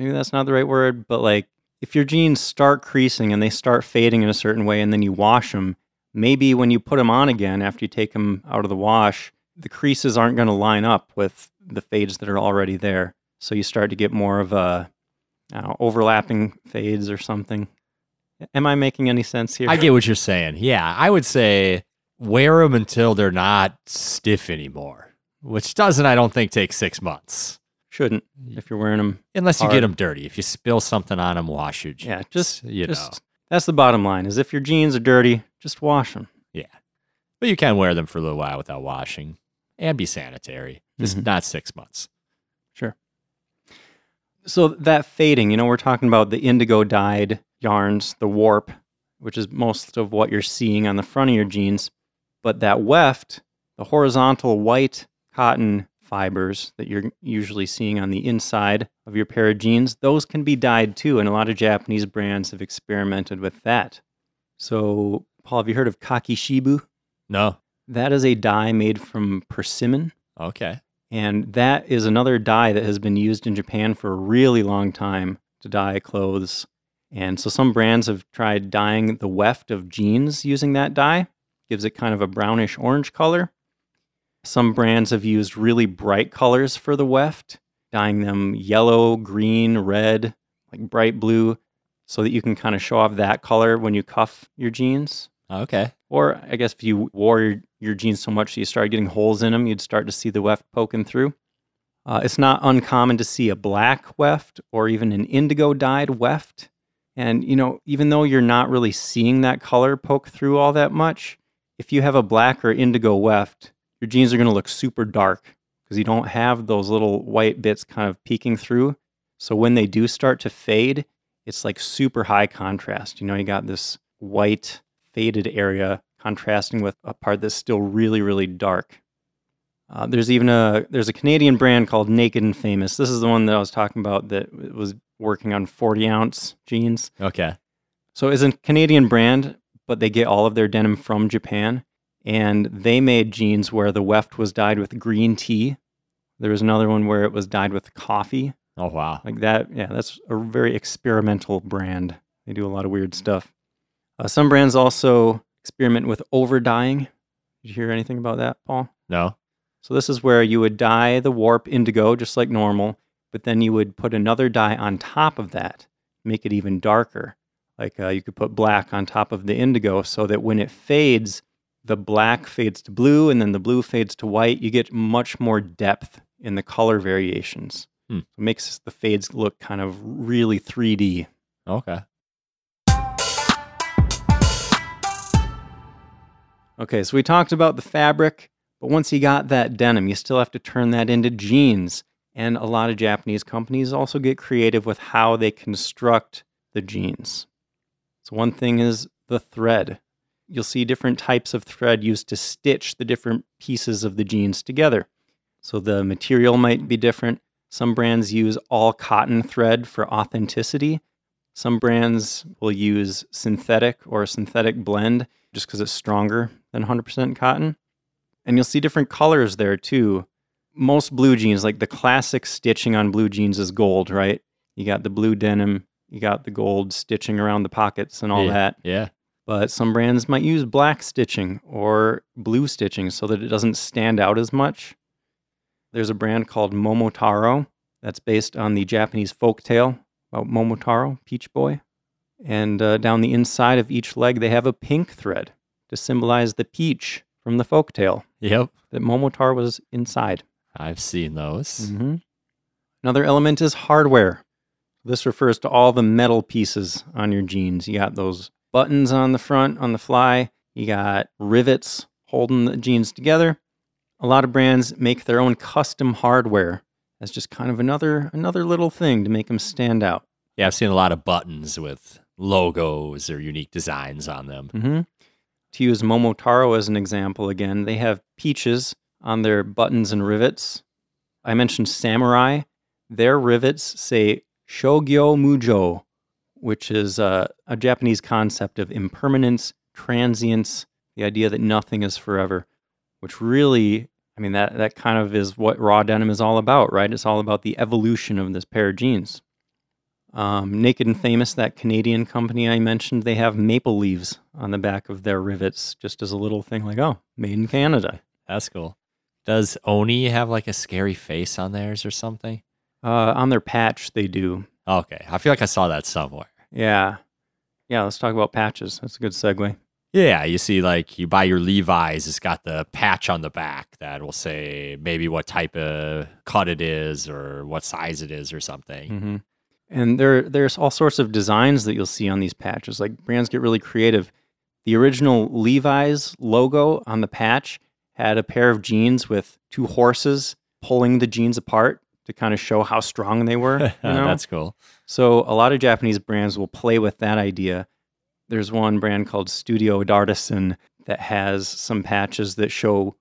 Speaker 2: Maybe that's not the right word, but like if your jeans start creasing and they start fading in a certain way and then you wash them, maybe when you put them on again after you take them out of the wash, the creases aren't going to line up with the fades that are already there. So you start to get more of a know, overlapping fades or something. Am I making any sense here?
Speaker 1: I get what you're saying. Yeah, I would say wear them until they're not stiff anymore, which doesn't, I don't think, take six months.
Speaker 2: Shouldn't if you're wearing them.
Speaker 1: Unless hard. you get them dirty. If you spill something on them, wash your jeans.
Speaker 2: Yeah, just you just, know. That's the bottom line. Is if your jeans are dirty, just wash them.
Speaker 1: Yeah, but you can wear them for a little while without washing and be sanitary. Just mm-hmm. not six months.
Speaker 2: Sure. So that fading, you know, we're talking about the indigo dyed yarns, the warp, which is most of what you're seeing on the front of your jeans. But that weft, the horizontal white cotton fibers that you're usually seeing on the inside of your pair of jeans, those can be dyed too. And a lot of Japanese brands have experimented with that. So, Paul, have you heard of kakishibu?
Speaker 1: No.
Speaker 2: That is a dye made from persimmon.
Speaker 1: Okay.
Speaker 2: And that is another dye that has been used in Japan for a really long time to dye clothes. And so some brands have tried dyeing the weft of jeans using that dye. Gives it kind of a brownish orange color. Some brands have used really bright colors for the weft, dyeing them yellow, green, red, like bright blue, so that you can kind of show off that color when you cuff your jeans.
Speaker 1: Okay.
Speaker 2: Or I guess if you wore your, your jeans so much that you started getting holes in them, you'd start to see the weft poking through. Uh, it's not uncommon to see a black weft or even an indigo dyed weft. And, you know, even though you're not really seeing that color poke through all that much, if you have a black or indigo weft, your jeans are going to look super dark because you don't have those little white bits kind of peeking through. So when they do start to fade, it's like super high contrast. You know, you got this white faded area contrasting with a part that's still really, really dark. Uh, there's even a there's a Canadian brand called Naked and Famous. This is the one that I was talking about that was working on 40 ounce jeans.
Speaker 1: Okay.
Speaker 2: So it's a Canadian brand, but they get all of their denim from Japan and they made jeans where the weft was dyed with green tea. There was another one where it was dyed with coffee.
Speaker 1: Oh wow!
Speaker 2: Like that, yeah. That's a very experimental brand. They do a lot of weird stuff. Uh, some brands also experiment with over dyeing. Did you hear anything about that, Paul?
Speaker 1: No.
Speaker 2: So this is where you would dye the warp indigo just like normal, but then you would put another dye on top of that, make it even darker. Like uh, you could put black on top of the indigo so that when it fades, the black fades to blue and then the blue fades to white. You get much more depth in the color variations.
Speaker 1: Hmm.
Speaker 2: It makes the fades look kind of really 3D.
Speaker 1: Okay.
Speaker 2: Okay, so we talked about the fabric, but once you got that denim, you still have to turn that into jeans. And a lot of Japanese companies also get creative with how they construct the jeans. So, one thing is the thread. You'll see different types of thread used to stitch the different pieces of the jeans together. So, the material might be different. Some brands use all cotton thread for authenticity. Some brands will use synthetic or a synthetic blend just because it's stronger than 100% cotton. And you'll see different colors there too. Most blue jeans, like the classic stitching on blue jeans, is gold, right? You got the blue denim, you got the gold stitching around the pockets and all
Speaker 1: yeah.
Speaker 2: that.
Speaker 1: Yeah.
Speaker 2: But some brands might use black stitching or blue stitching so that it doesn't stand out as much. There's a brand called Momotaro that's based on the Japanese folk tale about Momotaro, Peach Boy. And uh, down the inside of each leg, they have a pink thread to symbolize the peach from the folk tale
Speaker 1: Yep.
Speaker 2: that Momotaro was inside.
Speaker 1: I've seen those.
Speaker 2: hmm Another element is hardware. This refers to all the metal pieces on your jeans. You got those buttons on the front on the fly, you got rivets holding the jeans together. A lot of brands make their own custom hardware as just kind of another another little thing to make them stand out.
Speaker 1: Yeah, I've seen a lot of buttons with logos or unique designs on them.
Speaker 2: hmm To use Momotaro as an example again, they have peaches on their buttons and rivets. I mentioned samurai. Their rivets say Shogyo Mujo, which is uh, a Japanese concept of impermanence, transience, the idea that nothing is forever, which really, I mean, that, that kind of is what raw denim is all about, right? It's all about the evolution of this pair of jeans. Um, Naked and Famous, that Canadian company I mentioned, they have maple leaves on the back of their rivets, just as a little thing like, oh, made in Canada.
Speaker 1: That's cool. Does Oni have like a scary face on theirs or something?
Speaker 2: Uh, on their patch, they do.
Speaker 1: Okay. I feel like I saw that somewhere.
Speaker 2: Yeah. Yeah, let's talk about patches. That's a good segue.
Speaker 1: Yeah, you see, like you buy your Levi's, it's got the patch on the back that will say maybe what type of cut it is or what size it is or something.
Speaker 2: hmm And there, there's all sorts of designs that you'll see on these patches. Like brands get really creative. The original Levi's logo on the patch had a pair of jeans with two horses pulling the jeans apart to kind of show how strong they were. You know?
Speaker 1: That's cool.
Speaker 2: So a lot of Japanese brands will play with that idea. There's one brand called Studio D'Artisan that has some patches that show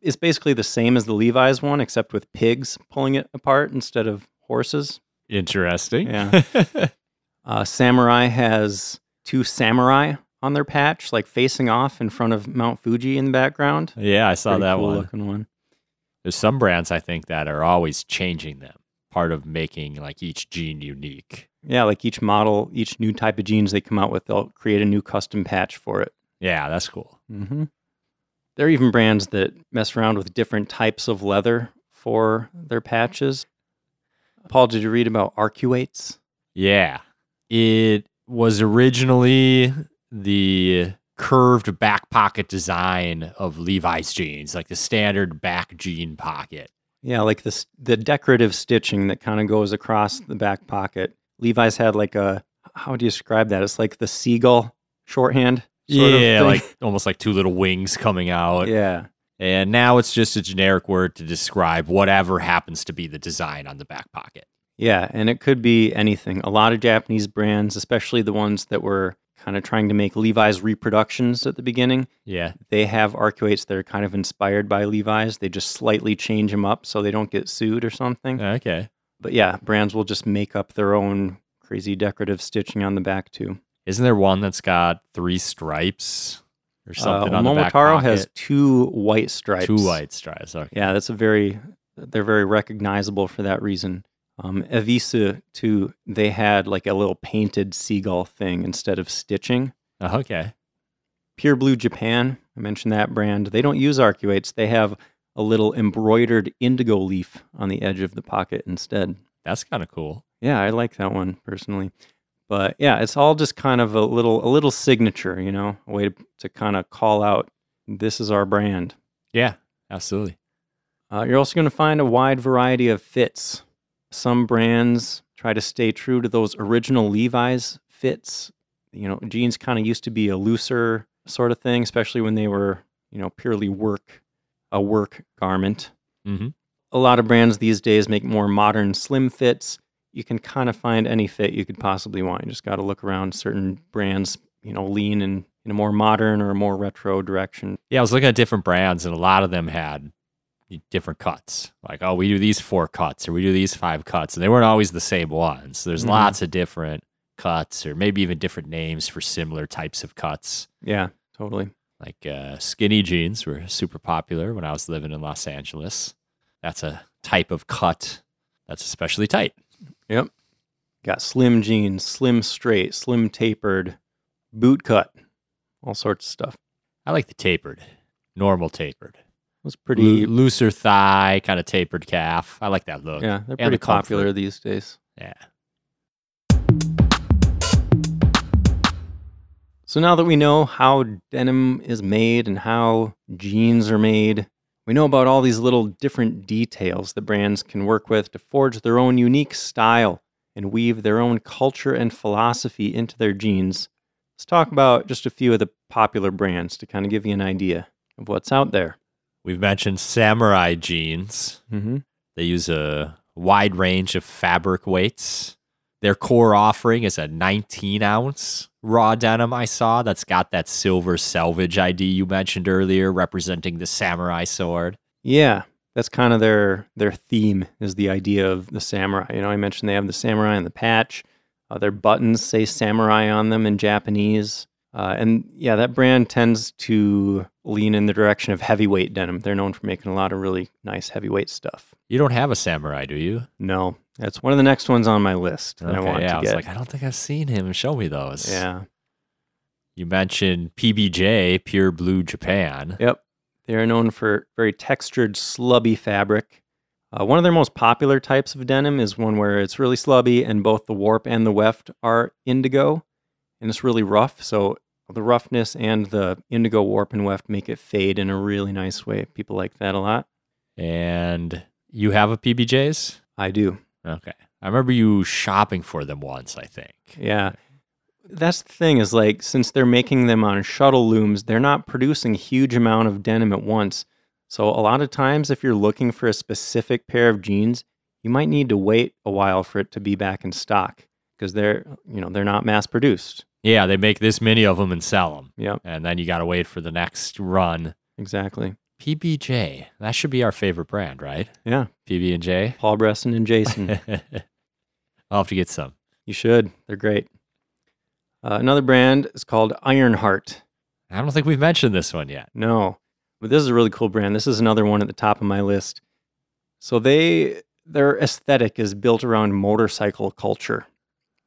Speaker 2: it's basically the same as the Levi's one, except with pigs pulling it apart instead of horses.
Speaker 1: Interesting.
Speaker 2: Yeah. Uh, Samurai has two samurai on their patch, like facing off in front of Mount Fuji in the background.
Speaker 1: yeah, I saw
Speaker 2: Pretty
Speaker 1: that
Speaker 2: cool
Speaker 1: one.
Speaker 2: looking one.
Speaker 1: There's some brands I think that are always changing them. Part of making like each jean unique.
Speaker 2: Yeah, like each model, each new type of jeans they come out with, they'll create a new custom patch for it.
Speaker 1: Yeah, that's cool.
Speaker 2: Mm-hmm. There are even brands that mess around with different types of leather for their patches. Paul, did you read about arcuates?
Speaker 1: Yeah. It was originally the curved back pocket design of Levi's jeans, like the standard back jean pocket.
Speaker 2: Yeah, like this the decorative stitching that kind of goes across the back pocket. Levi's had like a how do you describe that? It's like the seagull shorthand. sort of
Speaker 1: yeah, like almost like two little wings coming out.
Speaker 2: yeah.
Speaker 1: And now it's just a generic word to describe whatever happens to be the design on the back pocket.
Speaker 2: Yeah, and it could be anything. A lot of Japanese brands, especially the ones that were kind of trying to make Levi's reproductions at the beginning,
Speaker 1: Yeah.
Speaker 2: they have arcuates that are kind of inspired by Levi's. They just slightly change them up so they don't get sued or something.
Speaker 1: Okay.
Speaker 2: But yeah, brands will just make up their own crazy decorative stitching on the back too.
Speaker 1: Isn't there one that's got three stripes or something
Speaker 2: uh,
Speaker 1: on the back
Speaker 2: Momotaro has two white stripes.
Speaker 1: two white stripes. Okay.
Speaker 2: Yeah, that's a very they're very recognizable for that reason. Um, Evisu too, they had like a little painted seagull thing instead of stitching.
Speaker 1: Oh, okay.
Speaker 2: Pure Blue Japan, I mentioned that brand. They don't use arcuates. They have a little embroidered indigo leaf on the edge of the pocket instead.
Speaker 1: That's kind of cool.
Speaker 2: Yeah, I like that one personally. But yeah, it's all just kind of a little a little signature, you know, a way to, to kind of call out this is our brand.
Speaker 1: Yeah, absolutely.
Speaker 2: Uh, you're also going to find a wide variety of fits. Some brands try to stay true to those original Levi's fits. You know, jeans kind of used to be a looser sort of thing, especially when they were, you know, purely work, a work garment.
Speaker 1: Mm-hmm.
Speaker 2: A lot of brands these days make more modern slim fits. You can kind of find any fit you could possibly want. You just got to look around. Certain brands, you know, lean in, in a more modern or a more retro direction.
Speaker 1: Yeah, I was looking at different brands, and a lot of them had different cuts. Like, oh, we do these four cuts, or we do these five cuts, and they weren't always the same ones. There's
Speaker 2: Mhm.
Speaker 1: lots of different cuts, or maybe even different names for similar types of cuts.
Speaker 2: Yeah, totally.
Speaker 1: Like uh, skinny jeans were super popular when I was living in Los Angeles. That's a type of cut that's especially tight.
Speaker 2: Yep. Got slim jeans, slim straight, slim tapered, boot cut, all sorts of stuff.
Speaker 1: I like the tapered, normal tapered,
Speaker 2: was pretty,
Speaker 1: Loo- looser thigh, kind of tapered calf. I like that look.
Speaker 2: yeah, they're
Speaker 1: and
Speaker 2: pretty
Speaker 1: the comfort.
Speaker 2: popular these days.
Speaker 1: Yeah.
Speaker 2: So now that we know how denim is made and how jeans are made, we know about all these little different details that brands can work with to forge their own unique style and weave their own culture and philosophy into their jeans. Let's talk about just a few of the popular brands to kind of give you an idea of what's out there.
Speaker 1: We've mentioned samurai jeans.
Speaker 2: Mm-hmm.
Speaker 1: They use a wide range of fabric weights. Their core offering is a 19 ounce raw denim I saw that's got that silver selvage ID you mentioned earlier, representing the samurai sword.
Speaker 2: Yeah, that's kind of their their theme is the idea of the samurai. You know, I mentioned they have the samurai and the patch. Uh, their buttons say samurai on them in Japanese. Uh, and yeah, that brand tends to lean in the direction of heavyweight denim. They're known for making a lot of really nice heavyweight stuff.
Speaker 1: You don't have a samurai, do you?
Speaker 2: No, that's one of the next ones on my list that I want
Speaker 1: yeah,
Speaker 2: to
Speaker 1: I was
Speaker 2: get.
Speaker 1: like, I don't think I've seen him. Show me those.
Speaker 2: yeah,
Speaker 1: You mentioned PBJ, Pure Blue Japan.
Speaker 2: Yep. They are known for very textured, slubby fabric. Uh, one of their most popular types of denim is one where it's really slubby and both the warp and the weft are indigo and it's really rough. So the roughness and the indigo warp and weft make it fade in a really nice way. People like that a lot.
Speaker 1: And you have a PBJs?
Speaker 2: I do.
Speaker 1: Okay. I remember you shopping for them once, I think.
Speaker 2: Yeah. That's the thing is like since they're making them on shuttle looms, they're not producing a huge amount of denim at once. So a lot of times if you're looking for a specific pair of jeans, you might need to wait a while for it to be back in stock because they're, you know, they're not mass produced.
Speaker 1: Yeah, they make this many of them and sell them.
Speaker 2: Yep,
Speaker 1: And then you got to wait for the next run.
Speaker 2: exactly.
Speaker 1: PBJ. That should be our favorite brand, right?
Speaker 2: Yeah,
Speaker 1: PB and J.
Speaker 2: Paul Bresson and Jason.
Speaker 1: I'll have to get some.
Speaker 2: you should. They're great. Uh, another brand is called Ironheart.
Speaker 1: I don't think we've mentioned this one yet.
Speaker 2: No, but this is a really cool brand. This is another one at the top of my list. So they their aesthetic is built around motorcycle culture.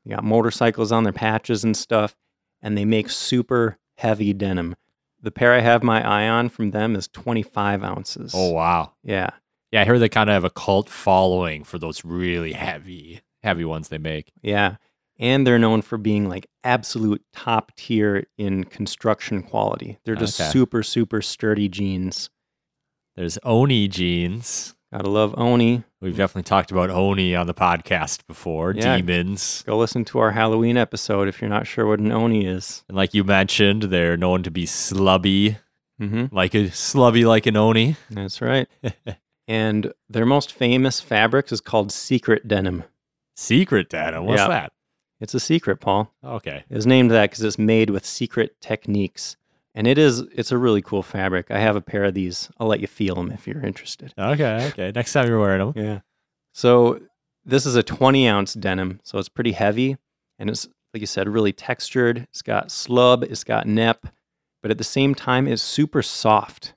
Speaker 2: You got motorcycles on their patches and stuff, and they make super heavy denim. The pair I have my eye on from them is 25 ounces.
Speaker 1: Oh wow.
Speaker 2: yeah.
Speaker 1: Yeah, I heard they kind of have a cult following for those really heavy, heavy ones they make.
Speaker 2: Yeah. And they're known for being like absolute top tier in construction quality. They're just
Speaker 1: Okay.
Speaker 2: super, super sturdy jeans.
Speaker 1: There's Oni jeans.
Speaker 2: Gotta love Oni.
Speaker 1: We've definitely talked about Oni on the podcast before.
Speaker 2: Yeah.
Speaker 1: Demons.
Speaker 2: Go listen to our Halloween episode if you're not sure what an Oni is.
Speaker 1: And like you mentioned, they're known to be slubby,
Speaker 2: Mm-hmm.
Speaker 1: like a slubby like an Oni.
Speaker 2: That's right. and their most famous fabrics is called secret denim.
Speaker 1: Secret denim. What's
Speaker 2: Yeah.
Speaker 1: that?
Speaker 2: It's a secret, Paul.
Speaker 1: Okay.
Speaker 2: It was named that because it's made with secret techniques. And it is, it's a really cool fabric. I have a pair of these. I'll let you feel them if you're interested.
Speaker 1: Okay. Okay. Next time you're wearing them.
Speaker 2: Yeah. So this is a 20 ounce denim. So it's pretty heavy. And it's, like you said, really textured. It's got slub, it's got nep, but at the same time, it's super soft.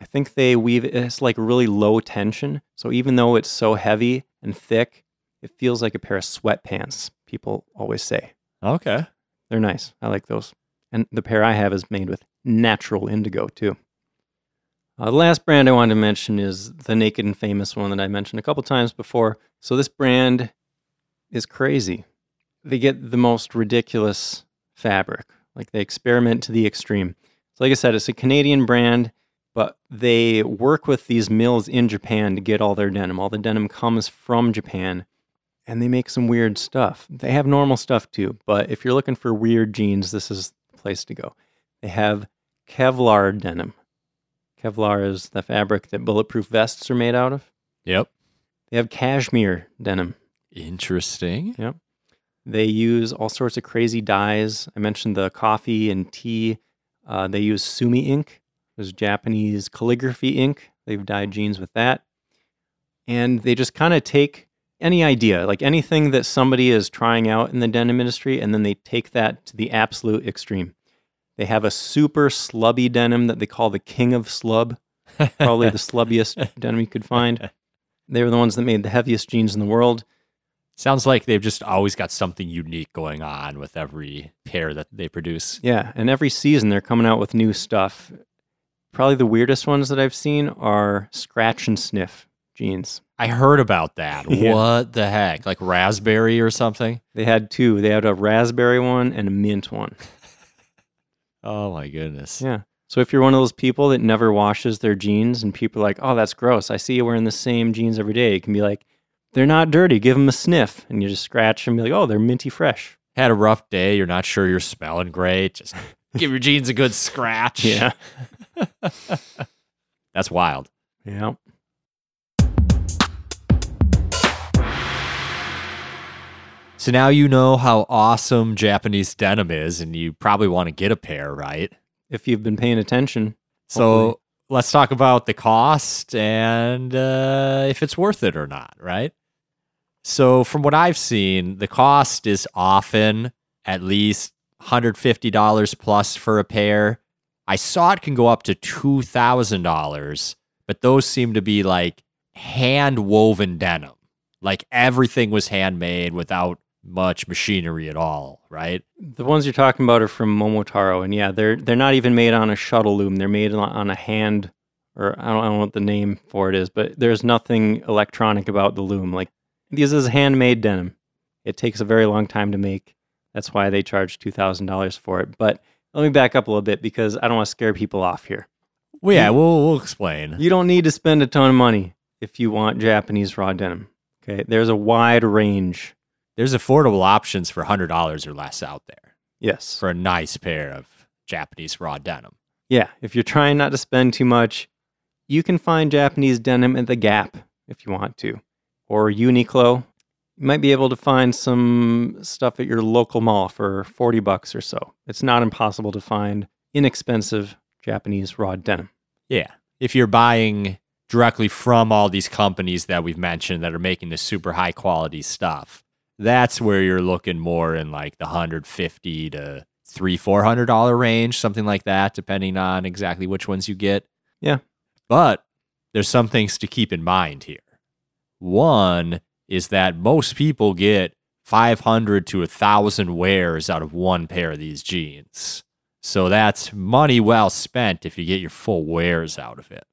Speaker 2: I think they weave it's like really low tension. So even though it's so heavy and thick, it feels like a pair of sweatpants, people always say.
Speaker 1: Okay.
Speaker 2: They're nice. I like those. And the pair I have is made with natural indigo, too. Uh, the last brand I wanted to mention is the Naked and Famous one that I mentioned a couple times before. So this brand is crazy. They get the most ridiculous fabric. Like they experiment to the extreme. So, like I said, it's a Canadian brand, but they work with these mills in Japan to get all their denim. All the denim comes from Japan, and they make some weird stuff. They have normal stuff too, but if you're looking for weird jeans, this is the place to go. They have Kevlar denim. Kevlar is the fabric that bulletproof vests are made out of.
Speaker 1: Yep.
Speaker 2: They have cashmere denim.
Speaker 1: Interesting.
Speaker 2: Yep. They use all sorts of crazy dyes. I mentioned the coffee and tea. Uh, they use sumi ink, there's Japanese calligraphy ink. They've dyed jeans with that. And they just kind of take any idea, like anything that somebody is trying out in the denim industry, and then they take that to the absolute extreme. They have a super slubby denim that they call the king of slub, probably the slubbiest denim you could find. They were the ones that made the heaviest jeans in the world.
Speaker 1: Sounds like they've just always got something unique going on with every pair that they produce.
Speaker 2: Yeah, and every season they're coming out with new stuff. Probably the weirdest ones that I've seen are scratch and sniff jeans.
Speaker 1: I heard about that.
Speaker 2: Yeah.
Speaker 1: What the heck? Like raspberry or something?
Speaker 2: They had two. They had a raspberry one and a mint one.
Speaker 1: Oh my goodness.
Speaker 2: Yeah. So if you're one of those people that never washes their jeans and people are like, "Oh, that's gross. I see you wearing the same jeans every day." You can be like, "They're not dirty. Give them a sniff." And you just scratch and be like, "Oh, they're minty fresh."
Speaker 1: Had a rough day, you're not sure you're smelling great. Just give your jeans a good scratch.
Speaker 2: Yeah.
Speaker 1: That's wild.
Speaker 2: Yeah.
Speaker 1: So now you know how awesome Japanese denim is, and you probably want to get a pair, right?
Speaker 2: If you've been paying attention.
Speaker 1: So
Speaker 2: Hopefully.
Speaker 1: let's talk about the cost and uh, if it's worth it or not, right? So, from what I've seen, the cost is often at least $150 plus for a pair. I saw it can go up to $2,000, but those seem to be like hand woven denim. Like everything was handmade without much machinery at all, right?
Speaker 2: The ones you're talking about are from Momotaro, and yeah, they're they're not even made on a shuttle loom. They're made on- a hand, or I don't, I don't know what the name for it is, but there's nothing electronic about the loom. Like this is handmade denim. It takes a very long time to make. That's why they charge two thousand dollars for it. But let me back up a little bit because I don't want to scare people off here.
Speaker 1: Well, yeah,
Speaker 2: You-
Speaker 1: we'll, we'll explain.
Speaker 2: You don't need to spend a ton of money if you want Japanese raw denim. Okay, there's a wide range.
Speaker 1: There's affordable options for $100 or less out there.
Speaker 2: Yes.
Speaker 1: for a nice pair of Japanese raw denim.
Speaker 2: Yeah, if you're trying not to spend too much, you can find Japanese denim at the Gap if you want to, or Uniqlo. You might be able to find some stuff at your local mall for 40 bucks or so. It's not impossible to find inexpensive Japanese raw denim.
Speaker 1: Yeah. If you're buying directly from all these companies that we've mentioned that are making this super high quality stuff, that's where you're looking more in like the 150 to three, four hundred dollar range, something like that, depending on exactly which ones you get.
Speaker 2: Yeah.
Speaker 1: But there's some things to keep in mind here. One is that most people get 500 to a 1,000 wears out of one pair of these jeans. So that's money well spent if you get your full wears out of it.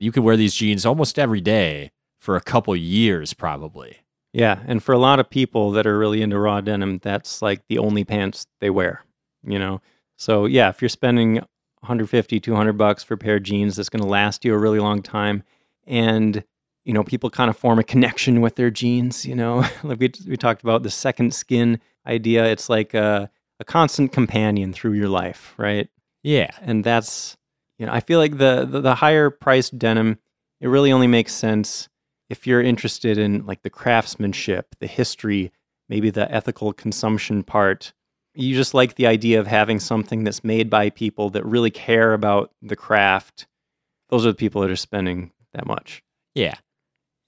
Speaker 1: You can wear these jeans almost every day for a couple years, probably.
Speaker 2: Yeah, and for a lot of people that are really into raw denim, that's like the only pants they wear, you know. So, yeah, if you're spending 150, 200 bucks for a pair of jeans that's going to last you a really long time and you know, people kind of form a connection with their jeans, you know. like we we talked about the second skin idea, it's like a a constant companion through your life, right?
Speaker 1: Yeah.
Speaker 2: and that's you know i feel like the, the the higher priced denim it really only makes sense if you're interested in like the craftsmanship the history maybe the ethical consumption part you just like the idea of having something that's made by people that really care about the craft those are the people that are spending that much
Speaker 1: Yeah.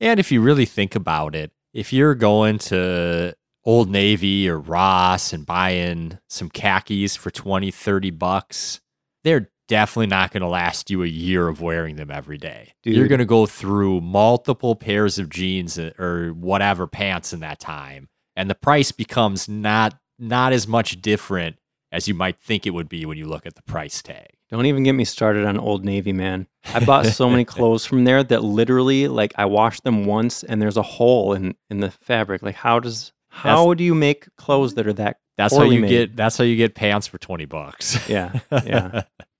Speaker 1: And if you really think about it, if you're going to Old Navy or Ross and buying some khakis for 20, 30 bucks, they're definitely not going to last you a year of wearing them every day. You're going to go through multiple pairs of jeans uh, or whatever pants in that time, and the price becomes not not as much different as you might think it would be when you look at the price tag.
Speaker 2: Don't even get me started on Old Navy, man. I bought so many clothes from there that literally, like, I washed them once and there's a hole in in the fabric. Like, how does how do you make clothes that are that?
Speaker 1: That's how you
Speaker 2: made?
Speaker 1: get that's how you get pants for 20 bucks.
Speaker 2: Yeah, yeah.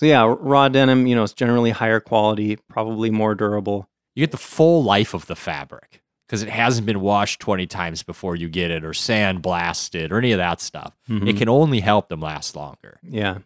Speaker 2: So yeah, raw denim, you know, it's generally higher quality, probably more durable.
Speaker 1: you get the full life of the fabric because it hasn't been washed 20 times before you get it or sand blasted or any of that stuff. It
Speaker 2: Mhm.
Speaker 1: can only help them last longer.
Speaker 2: Yeah.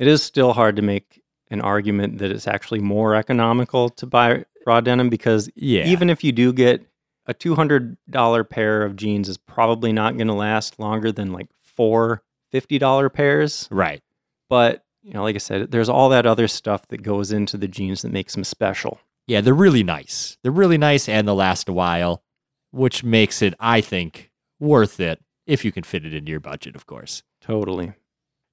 Speaker 2: It is still hard to make an argument that it's actually more economical to buy raw denim because
Speaker 1: Yeah.
Speaker 2: even if you do get a $200 pair of jeans is probably not going to last longer than like four $50 pairs.
Speaker 1: right.
Speaker 2: But, you know, like I said, there's all that other stuff that goes into the jeans that makes them special.
Speaker 1: Yeah, they're really nice. They're really nice and they'll last a while, which makes it, I think, worth it if you can fit it into your budget, of course.
Speaker 2: Totally.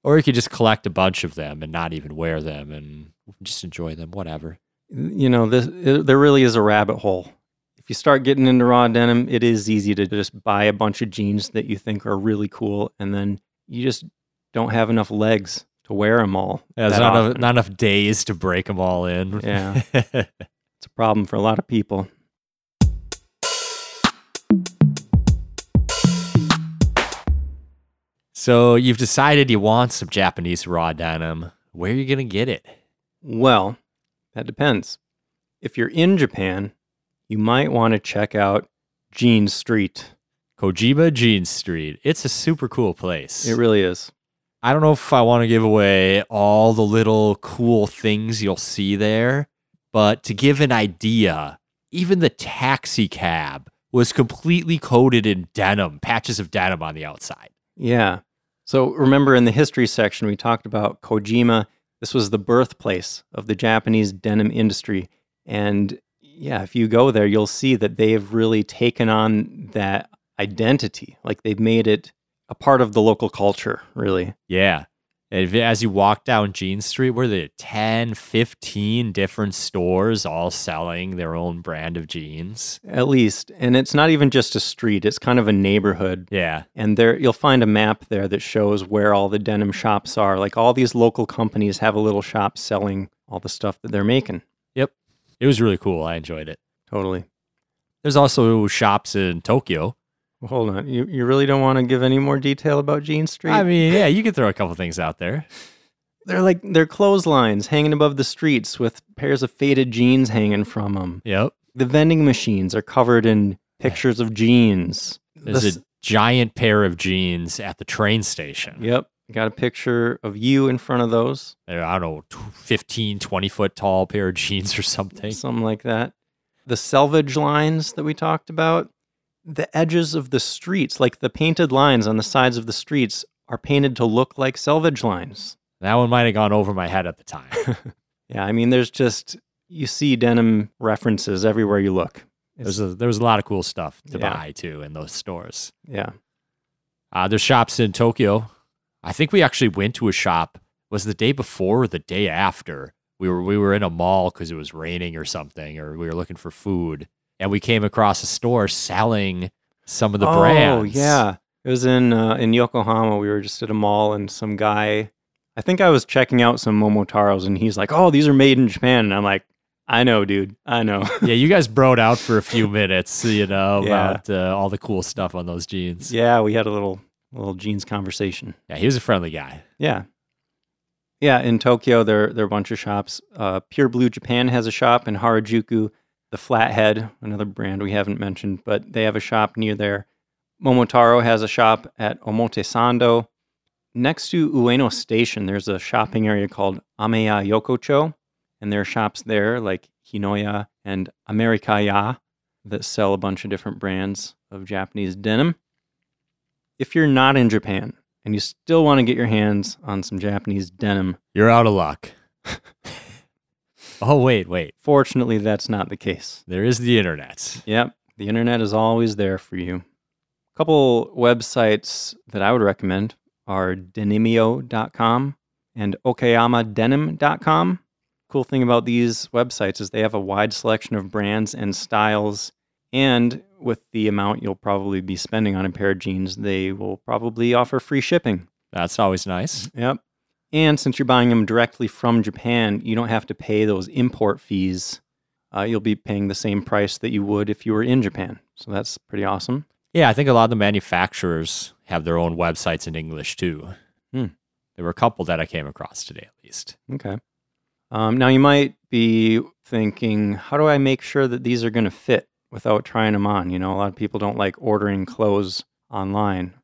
Speaker 1: Or you could just collect a bunch of them and not even wear them and just enjoy them, whatever.
Speaker 2: You know, this, it, there really is a rabbit hole. If you start getting into raw denim, it is easy to just buy a bunch of jeans that you think are really cool, and then you just don't have enough legs wear them all.
Speaker 1: Yeah, there's not enough, not enough days to break them all in.
Speaker 2: Yeah. It's a problem for a lot of people.
Speaker 1: so you've decided you want some Japanese raw denim. Where are you going to get it?
Speaker 2: Well, that depends. If you're in Japan, you might want to check out Jean Street.
Speaker 1: Kojima Jean Street. It's a super cool place.
Speaker 2: It really is.
Speaker 1: I don't know if I want to give away all the little cool things you'll see there, but to give an idea, even the taxi cab was completely coated in denim, patches of denim on the outside.
Speaker 2: Yeah. So remember in the history section, we talked about Kojima. This was the birthplace of the Japanese denim industry. And yeah, if you go there, you'll see that they've really taken on that identity. Like they've made it a part of the local culture, really.
Speaker 1: Yeah. And if- as you walk down Jean Street, were there 10, 15 different stores all selling their own brand of jeans?
Speaker 2: At least. And it's not even just a street, it's kind of a neighborhood.
Speaker 1: Yeah.
Speaker 2: And there you'll find a map there that shows where all the denim shops are. Like all these local companies have a little shop selling all the stuff that they're making.
Speaker 1: Yep. It was really cool. I enjoyed it.
Speaker 2: Totally.
Speaker 1: There's also shops in Tokyo.
Speaker 2: Hold on. You you really don't want to give any more detail about Jean Street?
Speaker 1: I mean, yeah, you could throw a couple things out there.
Speaker 2: they're like they're clotheslines hanging above the streets with pairs of faded jeans hanging from them.
Speaker 1: Yep.
Speaker 2: The vending machines are covered in pictures of jeans.
Speaker 1: There's
Speaker 2: This-
Speaker 1: a giant pair of jeans at the train station.
Speaker 2: Yep. Got a picture of you in front of those.
Speaker 1: They're, I don't know, tw- 15, 20 foot tall pair of jeans or something.
Speaker 2: Something like that. The selvage lines that we talked about, the edges of the streets, like the painted lines on the sides of the streets, are painted to look like selvage lines.
Speaker 1: That one might have gone over my head at the time.
Speaker 2: Yeah, I mean, there's just, you see denim references everywhere you look.
Speaker 1: There's a, there was a lot of cool stuff to
Speaker 2: Yeah.
Speaker 1: buy too in those stores.
Speaker 2: Yeah.
Speaker 1: Uh, there's shops in Tokyo. I think we actually went to a shop. Was the day before or the day after? We were we were in a mall because it was raining or something, or we were looking for food, and we came across a store selling some of the
Speaker 2: oh,
Speaker 1: brands.
Speaker 2: Oh yeah. It was in uh, in Yokohama. We were just at a mall, and some guy, I think I was checking out some Momotaros, and he's like, "Oh, these are made in Japan," and I'm like, "I know, dude. I know."
Speaker 1: yeah, you guys broed out for a few minutes, you know,
Speaker 2: Yeah.
Speaker 1: about uh, all the cool stuff on those jeans.
Speaker 2: yeah, we had a little little jeans conversation.
Speaker 1: Yeah, he was a friendly guy.
Speaker 2: Yeah. Yeah, in Tokyo, there, there are a bunch of shops. Uh, Pure Blue Japan has a shop in Harajuku. The Flathead, another brand we haven't mentioned, but they have a shop near there. Momotaro has a shop at Omotesando. Next to Ueno Station, there's a shopping area called Ameya Yokocho, and there are shops there like Hinoya and Amerikaya that sell a bunch of different brands of Japanese denim. If you're not in Japan and you still want to get your hands on some Japanese denim,
Speaker 1: You're out of luck. Oh, wait, wait.
Speaker 2: fortunately, that's not the case.
Speaker 1: There is the internet.
Speaker 2: Yep, the internet is always there for you. A couple websites that I would recommend are denimio.com and okayamadenim.com. Cool thing about these websites is they have a wide selection of brands and styles, and with the amount you'll probably be spending on a pair of jeans, they will probably offer free shipping.
Speaker 1: That's always nice.
Speaker 2: Yep. And since you're buying them directly from Japan, you don't have to pay those import fees. Uh, you'll be paying the same price that you would if you were in Japan. So that's pretty awesome.
Speaker 1: Yeah, I think a lot of the manufacturers have their own websites in English too.
Speaker 2: Hmm.
Speaker 1: There were a couple that I came across today, at least.
Speaker 2: Okay. Um, now you might be thinking, how do I make sure that these are going to fit without trying them on? You know, a lot of people don't like ordering clothes online,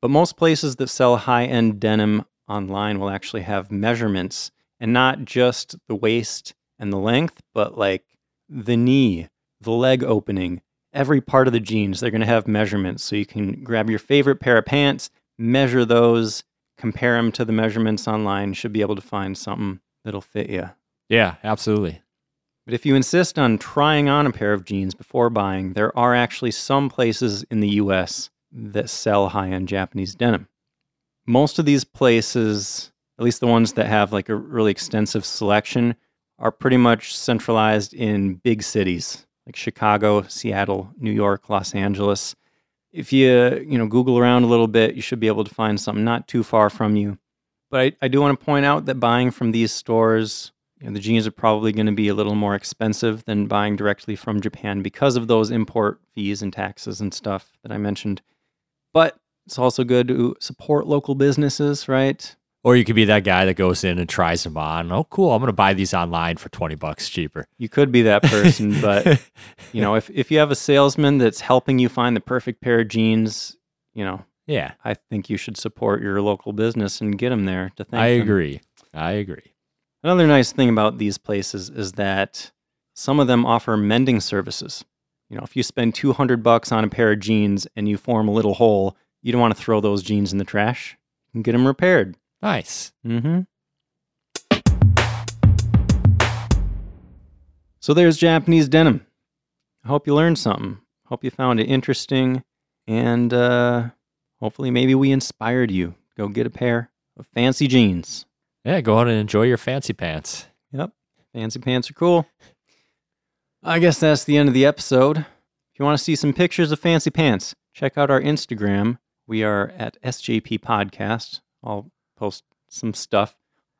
Speaker 2: but most places that sell high end denim online will actually have measurements and not just the waist and the length, but like the knee, the leg opening, every part of the jeans. They're going to have measurements. So you can grab your favorite pair of pants, measure those, compare them to the measurements online, should be able to find something that'll fit you.
Speaker 1: Yeah, absolutely.
Speaker 2: But if you insist on trying on a pair of jeans before buying, there are actually some places in the US that sell high end Japanese denim. Most of these places, at least the ones that have like a really extensive selection, are pretty much centralized in big cities like Chicago, Seattle, New York, Los Angeles. If you, you know, Google around a little bit, you should be able to find something not too far from you. But I, I do want to point out that buying from these stores, you know, the jeans are probably going to be a little more expensive than buying directly from Japan because of those import fees and taxes and stuff that I mentioned. But it's also good to support local businesses, right?
Speaker 1: Or you could be that guy that goes in and tries them on. Oh, cool! I'm going to buy these online for twenty bucks cheaper.
Speaker 2: You could be that person, but you know, if if you have a salesman that's helping you find the perfect pair of jeans, you know,
Speaker 1: yeah,
Speaker 2: I think you should support your local business and get them there to thank
Speaker 1: I
Speaker 2: them.
Speaker 1: agree. I agree.
Speaker 2: Another nice thing about these places is that some of them offer mending services. You know, if you spend 200 bucks on a pair of jeans and you form a little hole, you don't want to throw those jeans in the trash. You can get them repaired.
Speaker 1: Nice.
Speaker 2: Mm-hmm. So there's Japanese denim. I hope you learned something. Hope you found it interesting, and uh, hopefully, maybe we inspired you. Go get a pair of fancy jeans.
Speaker 1: Yeah, go out and enjoy your fancy pants.
Speaker 2: Yep, fancy pants are cool. I guess that's the end of the episode. If you want to see some pictures of fancy pants, check out our Instagram. We are at SJP Podcast. I'll post some stuff.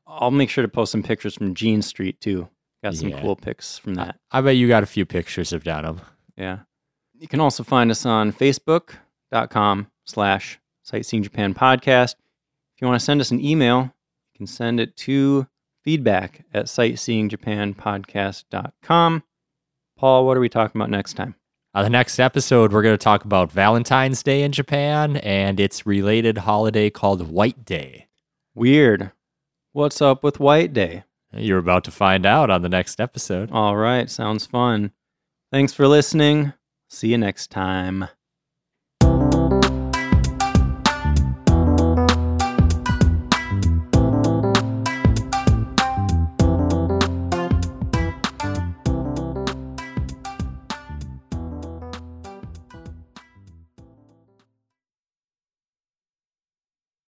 Speaker 2: I'll make sure to post some pictures from Jean Street too. Got some
Speaker 1: Yeah.
Speaker 2: cool pics from that.
Speaker 1: I bet you got a few pictures of denim.
Speaker 2: Yeah. You can also find us on Facebook.com slash Sightseeing Japan Podcast. If you want to send us an email, you can send it to feedback at sightseeingjapanpodcast.com. Paul, what are we talking about next time?
Speaker 1: On the next episode, we're going to talk about Valentine's Day in Japan and its related holiday called White Day.
Speaker 2: Weird. What's up with White Day?
Speaker 1: You're about to find out on the next episode.
Speaker 2: All right, sounds fun. Thanks for listening. See you next time.